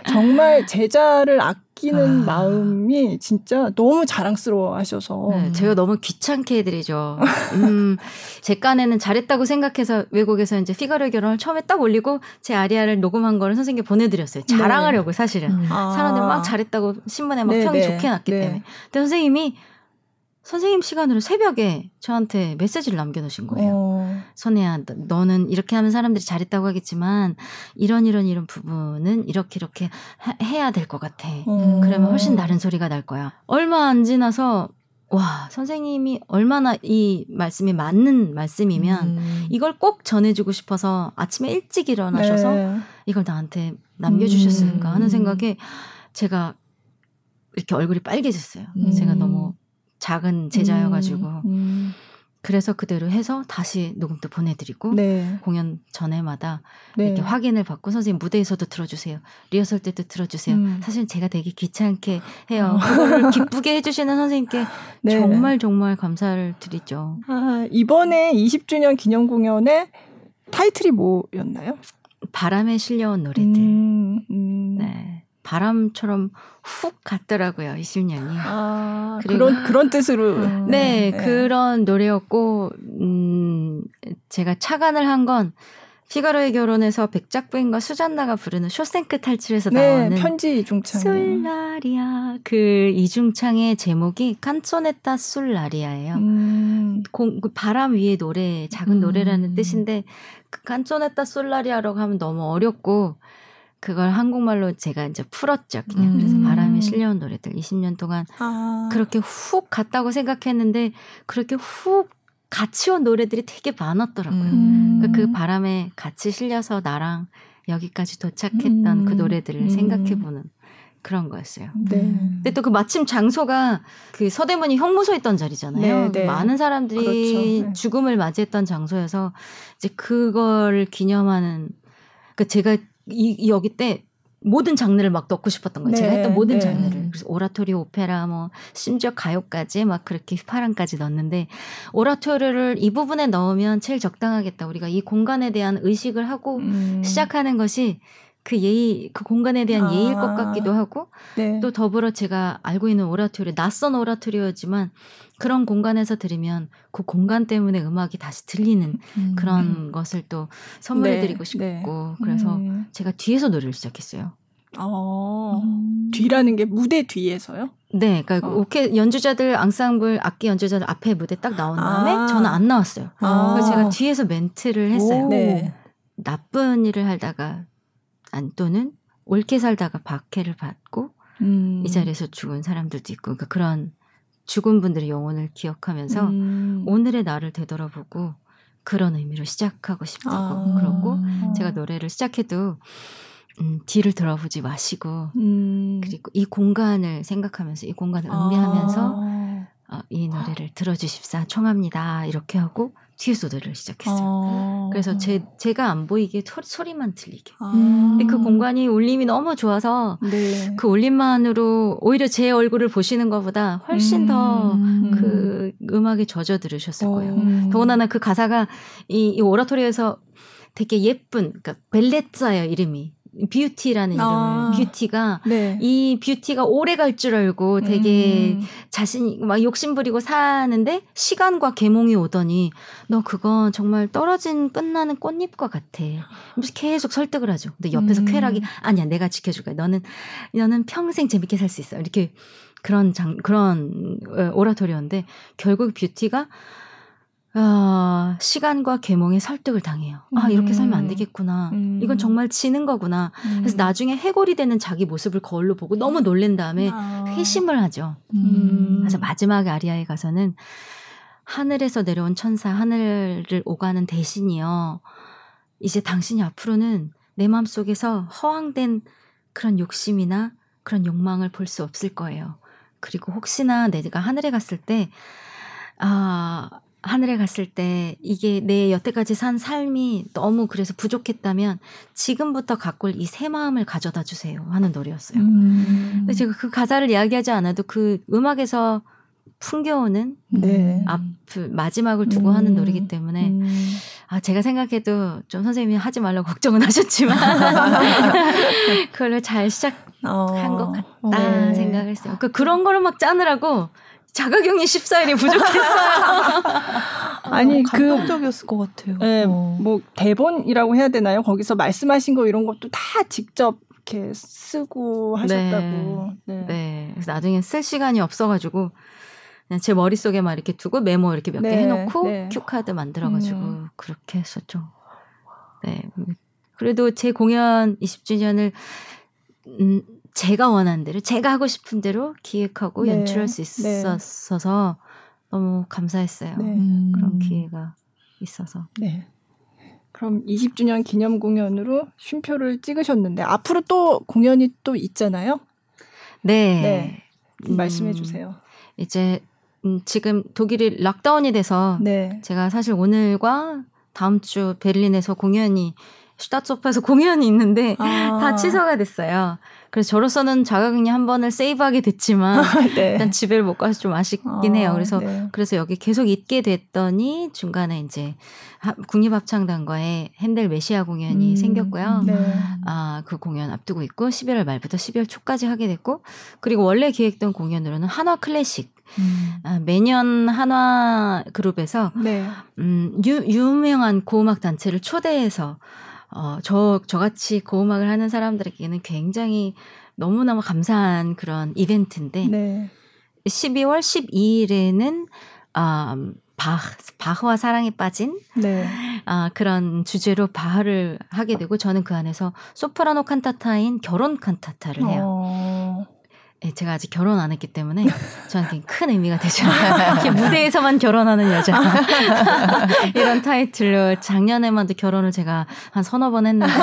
정말 제자를 아끼는 아. 마음이 진짜 너무 자랑스러워 하셔서 네, 제가 너무 귀찮게 해드리죠. 음, 제 깐에는 잘했다고 생각해서 외국에서 이제 피가르 결혼을 처음에 딱 올리고 제 아리아를 녹음한 거를 선생님께 보내드렸어요. 자랑하려고 네. 사실은 음. 사람들 막 잘했다고 신문에 막 네, 평이 네. 좋게 났기 네. 때문에. 근데 선생님이 선생님 시간으로 새벽에 저한테 메시지를 남겨놓으신 거예요. 어. 선혜야, 너는 이렇게 하면 사람들이 잘했다고 하겠지만 이런 이런 이런 부분은 이렇게 이렇게 하, 해야 될 것 같아. 어. 그러면 훨씬 다른 소리가 날 거야. 얼마 안 지나서 와 선생님이 얼마나 이 말씀이 맞는 말씀이면 음. 이걸 꼭 전해주고 싶어서 아침에 일찍 일어나셔서 네. 이걸 나한테 남겨주셨을까 하는 음. 생각에 제가 이렇게 얼굴이 빨개졌어요. 음. 제가 너무 작은 제자여가지고 음, 음. 그래서 그대로 해서 다시 녹음도 보내드리고 네. 공연 전에마다 네. 이렇게 확인을 받고 선생님 무대에서도 들어주세요 리허설 때도 들어주세요 음. 사실 제가 되게 귀찮게 해요 어. 그거를 기쁘게 해주시는 선생님께 네. 정말 정말 감사를 드리죠 아, 이번에 20주년 기념 공연의 타이틀이 뭐였나요? 바람에 실려온 노래들 음, 음. 네. 바람처럼 훅 갔더라고요, 20년이. 아, 그런, 그런 뜻으로. 음, 네, 네, 그런 노래였고, 음, 제가 착안을 한 건, 피가로의 결혼에서 백작 부인과 수잔나가 부르는 쇼생크 탈출에서 네, 나오는 편지 이중창 술라리아 그 이중창의 제목이 칸소네타 술라리아예요. 음. 공, 그 바람 위의 노래 작은 음. 노래라는 뜻인데 그 칸소네타 술라리아라고 하면 너무 어렵고 그걸 한국말로 제가 이제 풀었죠. 그냥 음. 그래서 바람에 실려온 노래들 20년 동안 아. 그렇게 훅 갔다고 생각했는데 그렇게 훅 같이 온 노래들이 되게 많았더라고요. 음. 그러니까 그 바람에 같이 실려서 나랑 여기까지 도착했던 그 음. 그 노래들을 음. 생각해보는 그런 거였어요. 네. 근데 또 그 마침 장소가 그 서대문이 형무소 있던 자리잖아요. 네, 네. 많은 사람들이 그렇죠. 네. 죽음을 맞이했던 장소여서 이제 그걸 기념하는 그 제가 이, 여기 때 모든 장르를 막 넣고 싶었던 거예요. 네, 제가 했던 모든 네. 장르를. 그래서 오라토리, 오페라, 뭐 심지어 가요까지 막 그렇게 휘파람까지 넣었는데 오라토리를 이 부분에 넣으면 제일 적당하겠다. 우리가 이 공간에 대한 의식을 하고 음. 시작하는 것이 그 예의, 그 공간에 대한 아. 예의일 것 같기도 하고 네. 또 더불어 제가 알고 있는 오라토리, 낯선 오라토리였지만 그런 공간에서 들으면 그 공간 때문에 음악이 다시 들리는 음. 그런 음. 것을 또 선물해드리고 네. 싶고 네. 그래서 음. 제가 뒤에서 노래를 시작했어요. 어, 음. 뒤라는 게 무대 뒤에서요? 네, 그러니까 어. 오케 연주자들 앙상블 악기 연주자들 앞에 무대 딱 나온 다음에 아. 저는 안 나왔어요. 아. 그래서 제가 뒤에서 멘트를 했어요. 네. 나쁜 일을 하다가 안 또는 옳게 살다가 박해를 받고 음. 이 자리에서 죽은 사람들도 있고 그러니까 그런 죽은 분들의 영혼을 기억하면서 음. 오늘의 나를 되돌아보고 그런 의미로 시작하고 싶다고 아. 그러고 제가 노래를 시작해도 음, 뒤를 돌아보지 마시고 음. 그리고 이 공간을 생각하면서 이 공간을 음미하면서 아. 어, 이 노래를 들어주십사 청합니다 이렇게 하고 뒤에서 노래를 시작했어요. 아. 그래서 제, 제가 안 보이게 소리, 만 들리게. 아. 그 공간이 울림이 너무 좋아서 네. 그 울림만으로 오히려 제 얼굴을 보시는 것보다 훨씬 음. 더그 음악에 젖어 들으셨을 거예요. 음. 더군다나 그 가사가 이, 이 오라토리오에서 되게 예쁜, 그러니까 Bellezza예요 이름이. beauty라는 아. 이름 beauty가 네. 이 beauty가 오래 갈 줄 알고 되게 음. 자신 막 욕심 부리고 사는데 시간과 계몽이 오더니 너 그건 정말 떨어지면 끝나는 꽃잎과 같아. 계속 설득을 하죠. 근데 옆에서 음. 쾌락이 아니야 내가 지켜줄 거야. 너는 너는 평생 재밌게 살 수 있어. 이렇게 그런 장 그런 어, 오라토리였는데 결국 뷰티가 아, 시간과 계몽에 설득을 당해요. 아, 이렇게 살면 안 음. 되겠구나. 음. 이건 정말 지는 거구나. 음. 그래서 나중에 해골이 되는 자기 모습을 거울로 보고 너무 놀란 다음에 아. 회심을 하죠. 음. 그래서 마지막 아리아에 가서는 하늘에서 내려온 천사, 하늘을 오가는 대신이요. 이제 당신이 앞으로는 내 마음속에서 허황된 그런 욕심이나 그런 욕망을 볼 수 없을 거예요. 그리고 혹시나 내가 하늘에 갔을 때, 아, 하늘에 갔을 때 이게 내 여태까지 산 삶이 너무 그래서 부족했다면 지금부터 가꿀 이새 마음을 가져다 주세요 하는 노래였어요. 음. 근데 제가 그 가사를 이야기하지 않아도 그 음악에서 풍겨오는 네. 앞 마지막을 두고 음. 하는 노래이기 때문에 음. 아 제가 생각해도 좀 선생님이 하지 말라고 걱정은 하셨지만 그걸 잘 시작한 어. 것 같다 네. 생각했어요. 그 그런 거를 막 짜느라고 자가격리 14일이 부족했어요. 아니, 그 감동적이었을 것 같아요. 네, 어. 뭐 대본이라고 해야 되나요? 거기서 말씀하신 거 이런 것도 다 직접 이렇게 쓰고 하셨다고. 네. 네. 네. 그래서 나중에 쓸 시간이 없어가지고 그냥 제 머릿속에 막 이렇게 두고 메모 이렇게 몇개 네, 해놓고 네. cue card 만들어가지고 음. 그렇게 했었죠. 네. 그래도 제 공연 20주년을 음, 제가 원하는 대로 제가 하고 싶은 대로 기획하고 네. 연출할 수 네. 있었어서 네. 너무 감사했어요. 네. 그런 음. 기회가 있어서. 네. 그럼 20주년 기념 공연으로 쉼표를 찍으셨는데 앞으로 또 공연이 또 있잖아요. 네. 네. 음, 말씀해 주세요. 이제 음, 지금 독일이 락다운이 돼서 네. 제가 사실 오늘과 다음 주 베를린에서 공연이 슈타츠오프에서 공연이 있는데 아. 다 취소가 됐어요. 그래서 저로서는 자가격리 한 번을 세이브하게 됐지만 네. 일단 집에를 못 가서 좀 아쉽긴 아, 해요. 그래서 네. 그래서 여기 계속 있게 됐더니 중간에 이제 국립합창단과의 핸델 메시아 공연이 음, 생겼고요. 네. 아, 그 공연 앞두고 있고 11월 말부터 12월 초까지 하게 됐고 그리고 원래 기획된 공연으로는 한화 클래식 음. 아, 매년 한화 그룹에서 네. 음, 유, 유명한 고음악 단체를 초대해서 어, 저, 저같이 고음악을 하는 사람들에게는 굉장히 너무너무 감사한 그런 이벤트인데, 네. 12월 12일에는, 아, 바, 바흐와 사랑에 빠진 네. 아, 그런 주제로 바흐를 하게 되고 저는 그 안에서 소프라노 칸타타인 결혼 칸타타를 해요. 어... 네, 제가 아직 결혼 안 했기 때문에 저한테 큰 의미가 되죠. 무대에서만 결혼하는 여자. 이런 타이틀로 작년에만도 결혼을 제가 한 서너 번 했는데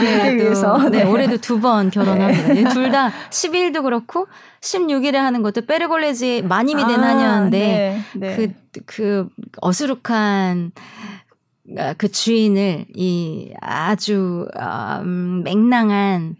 네, 올해도 네, 올해도 두 번 결혼합니다. 네. 둘다 12일도 그렇고 16일에 하는 것도 페르골레즈의 마님이 된 아, 한이었는데 네, 네. 그, 그 어수룩한 그 주인을 이 아주 음, 맹랑한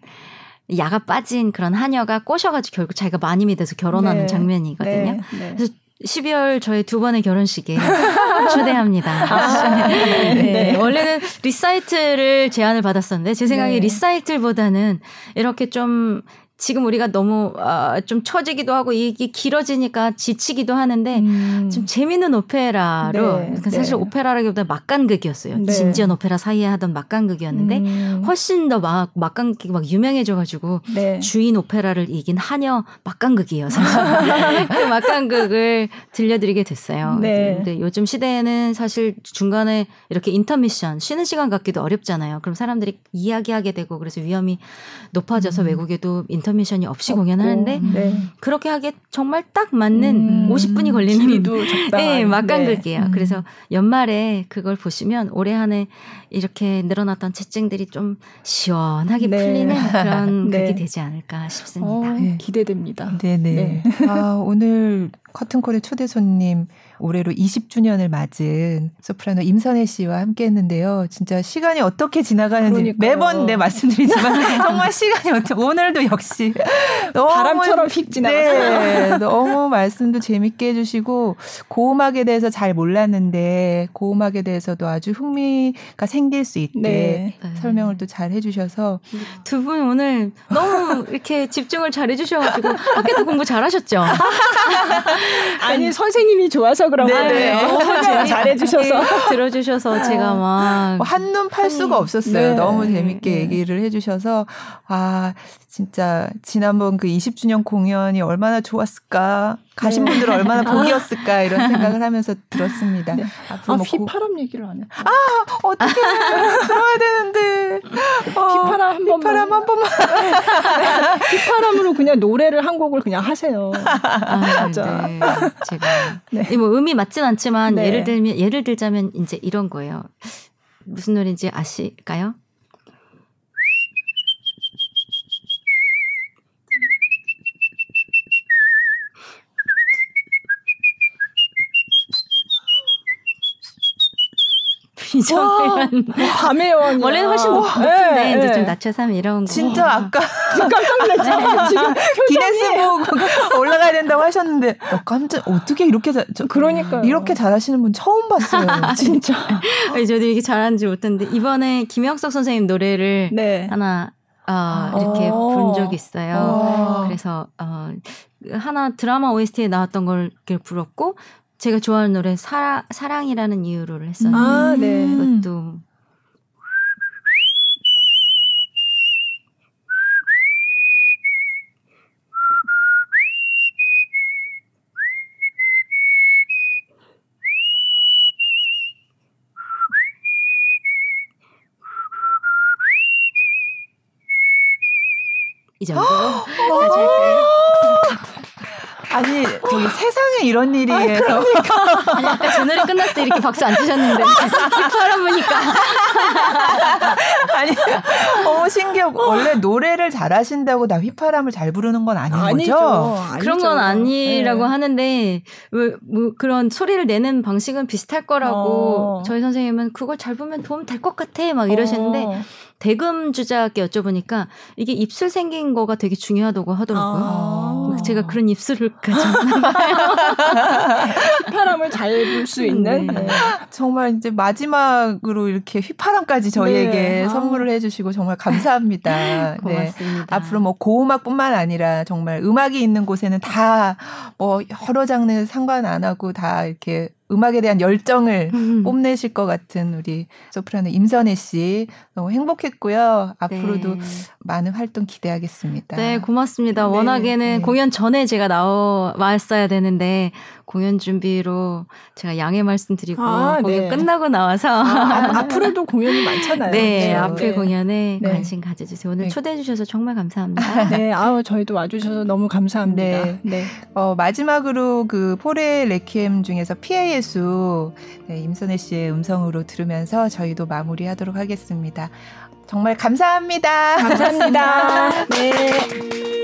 야가 빠진 그런 하녀가 꼬셔가지고 결국 자기가 마님이 돼서 결혼하는 네. 장면이거든요. 네. 네. 그래서 12월 저의 두 번의 결혼식에 초대합니다. 아, 네. 네. 원래는 리사이틀을 제안을 받았었는데 제 생각에 네. 리사이틀보다는 이렇게 좀 지금 우리가 너무 어, 좀 처지기도 하고 이게 길어지니까 지치기도 하는데 음. 좀 재밌는 오페라로 네, 그러니까 사실 네. 오페라라기보다 막간극이었어요. 네. 진지한 오페라 사이에 하던 막간극이었는데 음. 훨씬 더 막 막간극이 막 유명해져가지고 네. 주인 오페라를 이긴 막간극이에요. 사실 그 막간극을 들려드리게 됐어요. 네. 근데 요즘 시대에는 사실 중간에 이렇게 인터미션 쉬는 시간 갖기도 어렵잖아요. 그럼 사람들이 이야기하게 되고 그래서 위험이 높아져서 음. 외국에도 인터 인터미션이 없이 없고, 공연하는데 네. 그렇게 하기에 정말 딱 맞는 음, 50분이 걸리는 네, 막간극이에요. 네. 그래서 연말에 그걸 보시면 올해 한해 이렇게 늘어났던 채증들이 좀 시원하게 네. 풀리는 그런 네. 극이 되지 않을까 싶습니다. 어, 기대됩니다. 네네. 네. 아, 오늘 커튼콜의 초대 손님 올해로 20주년을 맞은 소프라노 임선혜 씨와 함께 했는데요. 진짜 시간이 어떻게 지나가는지 그러니까요. 매번 내 말씀드리지만 정말 시간이 어떻게 오늘도 역시 너무 바람처럼 휙 지나가요. 네, 너무 말씀도 재밌게 해주시고 고음악에 대해서 잘 몰랐는데 고음악에 대해서도 아주 흥미가 생길 수 있게 네. 설명을 또 잘 해주셔서 두 분 오늘 너무 이렇게 집중을 잘 해주셔가지고 학교도 공부 잘하셨죠? 아니 선생님이 좋아서 그런 거예요. 너무 잘해주셔서 들어주셔서 제가 막뭐 한눈 팔 수가 없었어요. 네. 너무 재밌게 네. 얘기를 해주셔서 아 진짜 지난번 그 20주년 공연이 얼마나 좋았을까 가신 네. 분들은 얼마나 복이었을까 이런 생각을 하면서 들었습니다. 네. 앞으로 아, 뭐 휘파람 얘기를 안 해. 아 어떻게 들어야 되는데 어, 휘파람 한 번만. 휘파람 한 번만. 휘파람으로 그냥 노래를 한 곡을 그냥 하세요. 아, 진짜. 네. 제가 네. 뭐 음이 맞진 않지만 네. 예를 들면 예를 들자면 이제 이런 거예요. 무슨 노래인지 아실까요? 비전이란 밤의 여왕 원래는 훨씬 높은데 네, 이제 네. 좀 낮춰서 하면 이런 거 진짜 아까 깜짝 놀랐죠 지금 기네스북 올라가야 된다고 하셨는데 어, 깜짝 어떻게 이렇게 잘 그러니까 이렇게 잘하시는 분 처음 봤어요 진짜 저도 이게 잘하는지 못했는데 이번에 김영석 선생님 노래를 네. 하나 어, 이렇게 오. 부른 적이 있어요. 오. 그래서 어, 하나 드라마 OST에 나왔던 걸 불렀고 제가 좋아하는 노래 사, 사랑이라는 이유로를 했었는데 아, 네. 그것도 이 정도 가질까요? 아니 세상에 이런 일이 아, 해서 그러니까. 아니 아까 제 노래 끝났을 때 이렇게 박수 안 치셨는데 휘파람 보니까 아니 어 신기하고 원래 노래를 잘하신다고 나 휘파람을 잘 부르는 건 아닌 아니죠. 거죠? 아니죠. 그런 건 아니라고 네. 하는데 왜, 뭐 그런 소리를 내는 방식은 비슷할 거라고 어. 저희 선생님은 그걸 잘 보면 도움 될 것 같아 막 이러셨는데 어. 대금 주자께 여쭤보니까 이게 입술 생긴 거가 되게 중요하다고 하더라고요. 아. 제가 그런 입술을 가지고 휘파람을 잘불수 있는 네. 네. 정말 이제 마지막으로 이렇게 휘파람까지 저희에게 네. 선물을 해주시고 정말 감사합니다. 네. 고맙습니다. 앞으로 뭐 고음악뿐만 아니라 정말 음악이 있는 곳에는 다 뭐 여러 장르 상관 안 하고 다 이렇게 음악에 대한 열정을 음. 뽐내실 것 같은 우리 소프라노 임선혜 씨 너무 행복했고요. 앞으로도 네. 많은 활동 기대하겠습니다. 네, 고맙습니다. 네, 워낙에는 네. 공연 전에 제가 나와 왔어야 되는데 공연 준비로 제가 양해 말씀드리고 아, 공연 네. 끝나고 나와서 아, 앞으로도 공연이 많잖아요. 네, 그렇죠? 앞에 네. 공연에 네. 관심 가져주세요. 오늘 네. 초대해 주셔서 정말 감사합니다. 네, 아우 저희도 와주셔서 너무 감사합니다. 네, 네. 어, 마지막으로 그 포레 레퀴엠 중에서 PASU 네, 임선혜 씨의 음성으로 들으면서 저희도 마무리하도록 하겠습니다. 정말 감사합니다. 감사합니다. 네.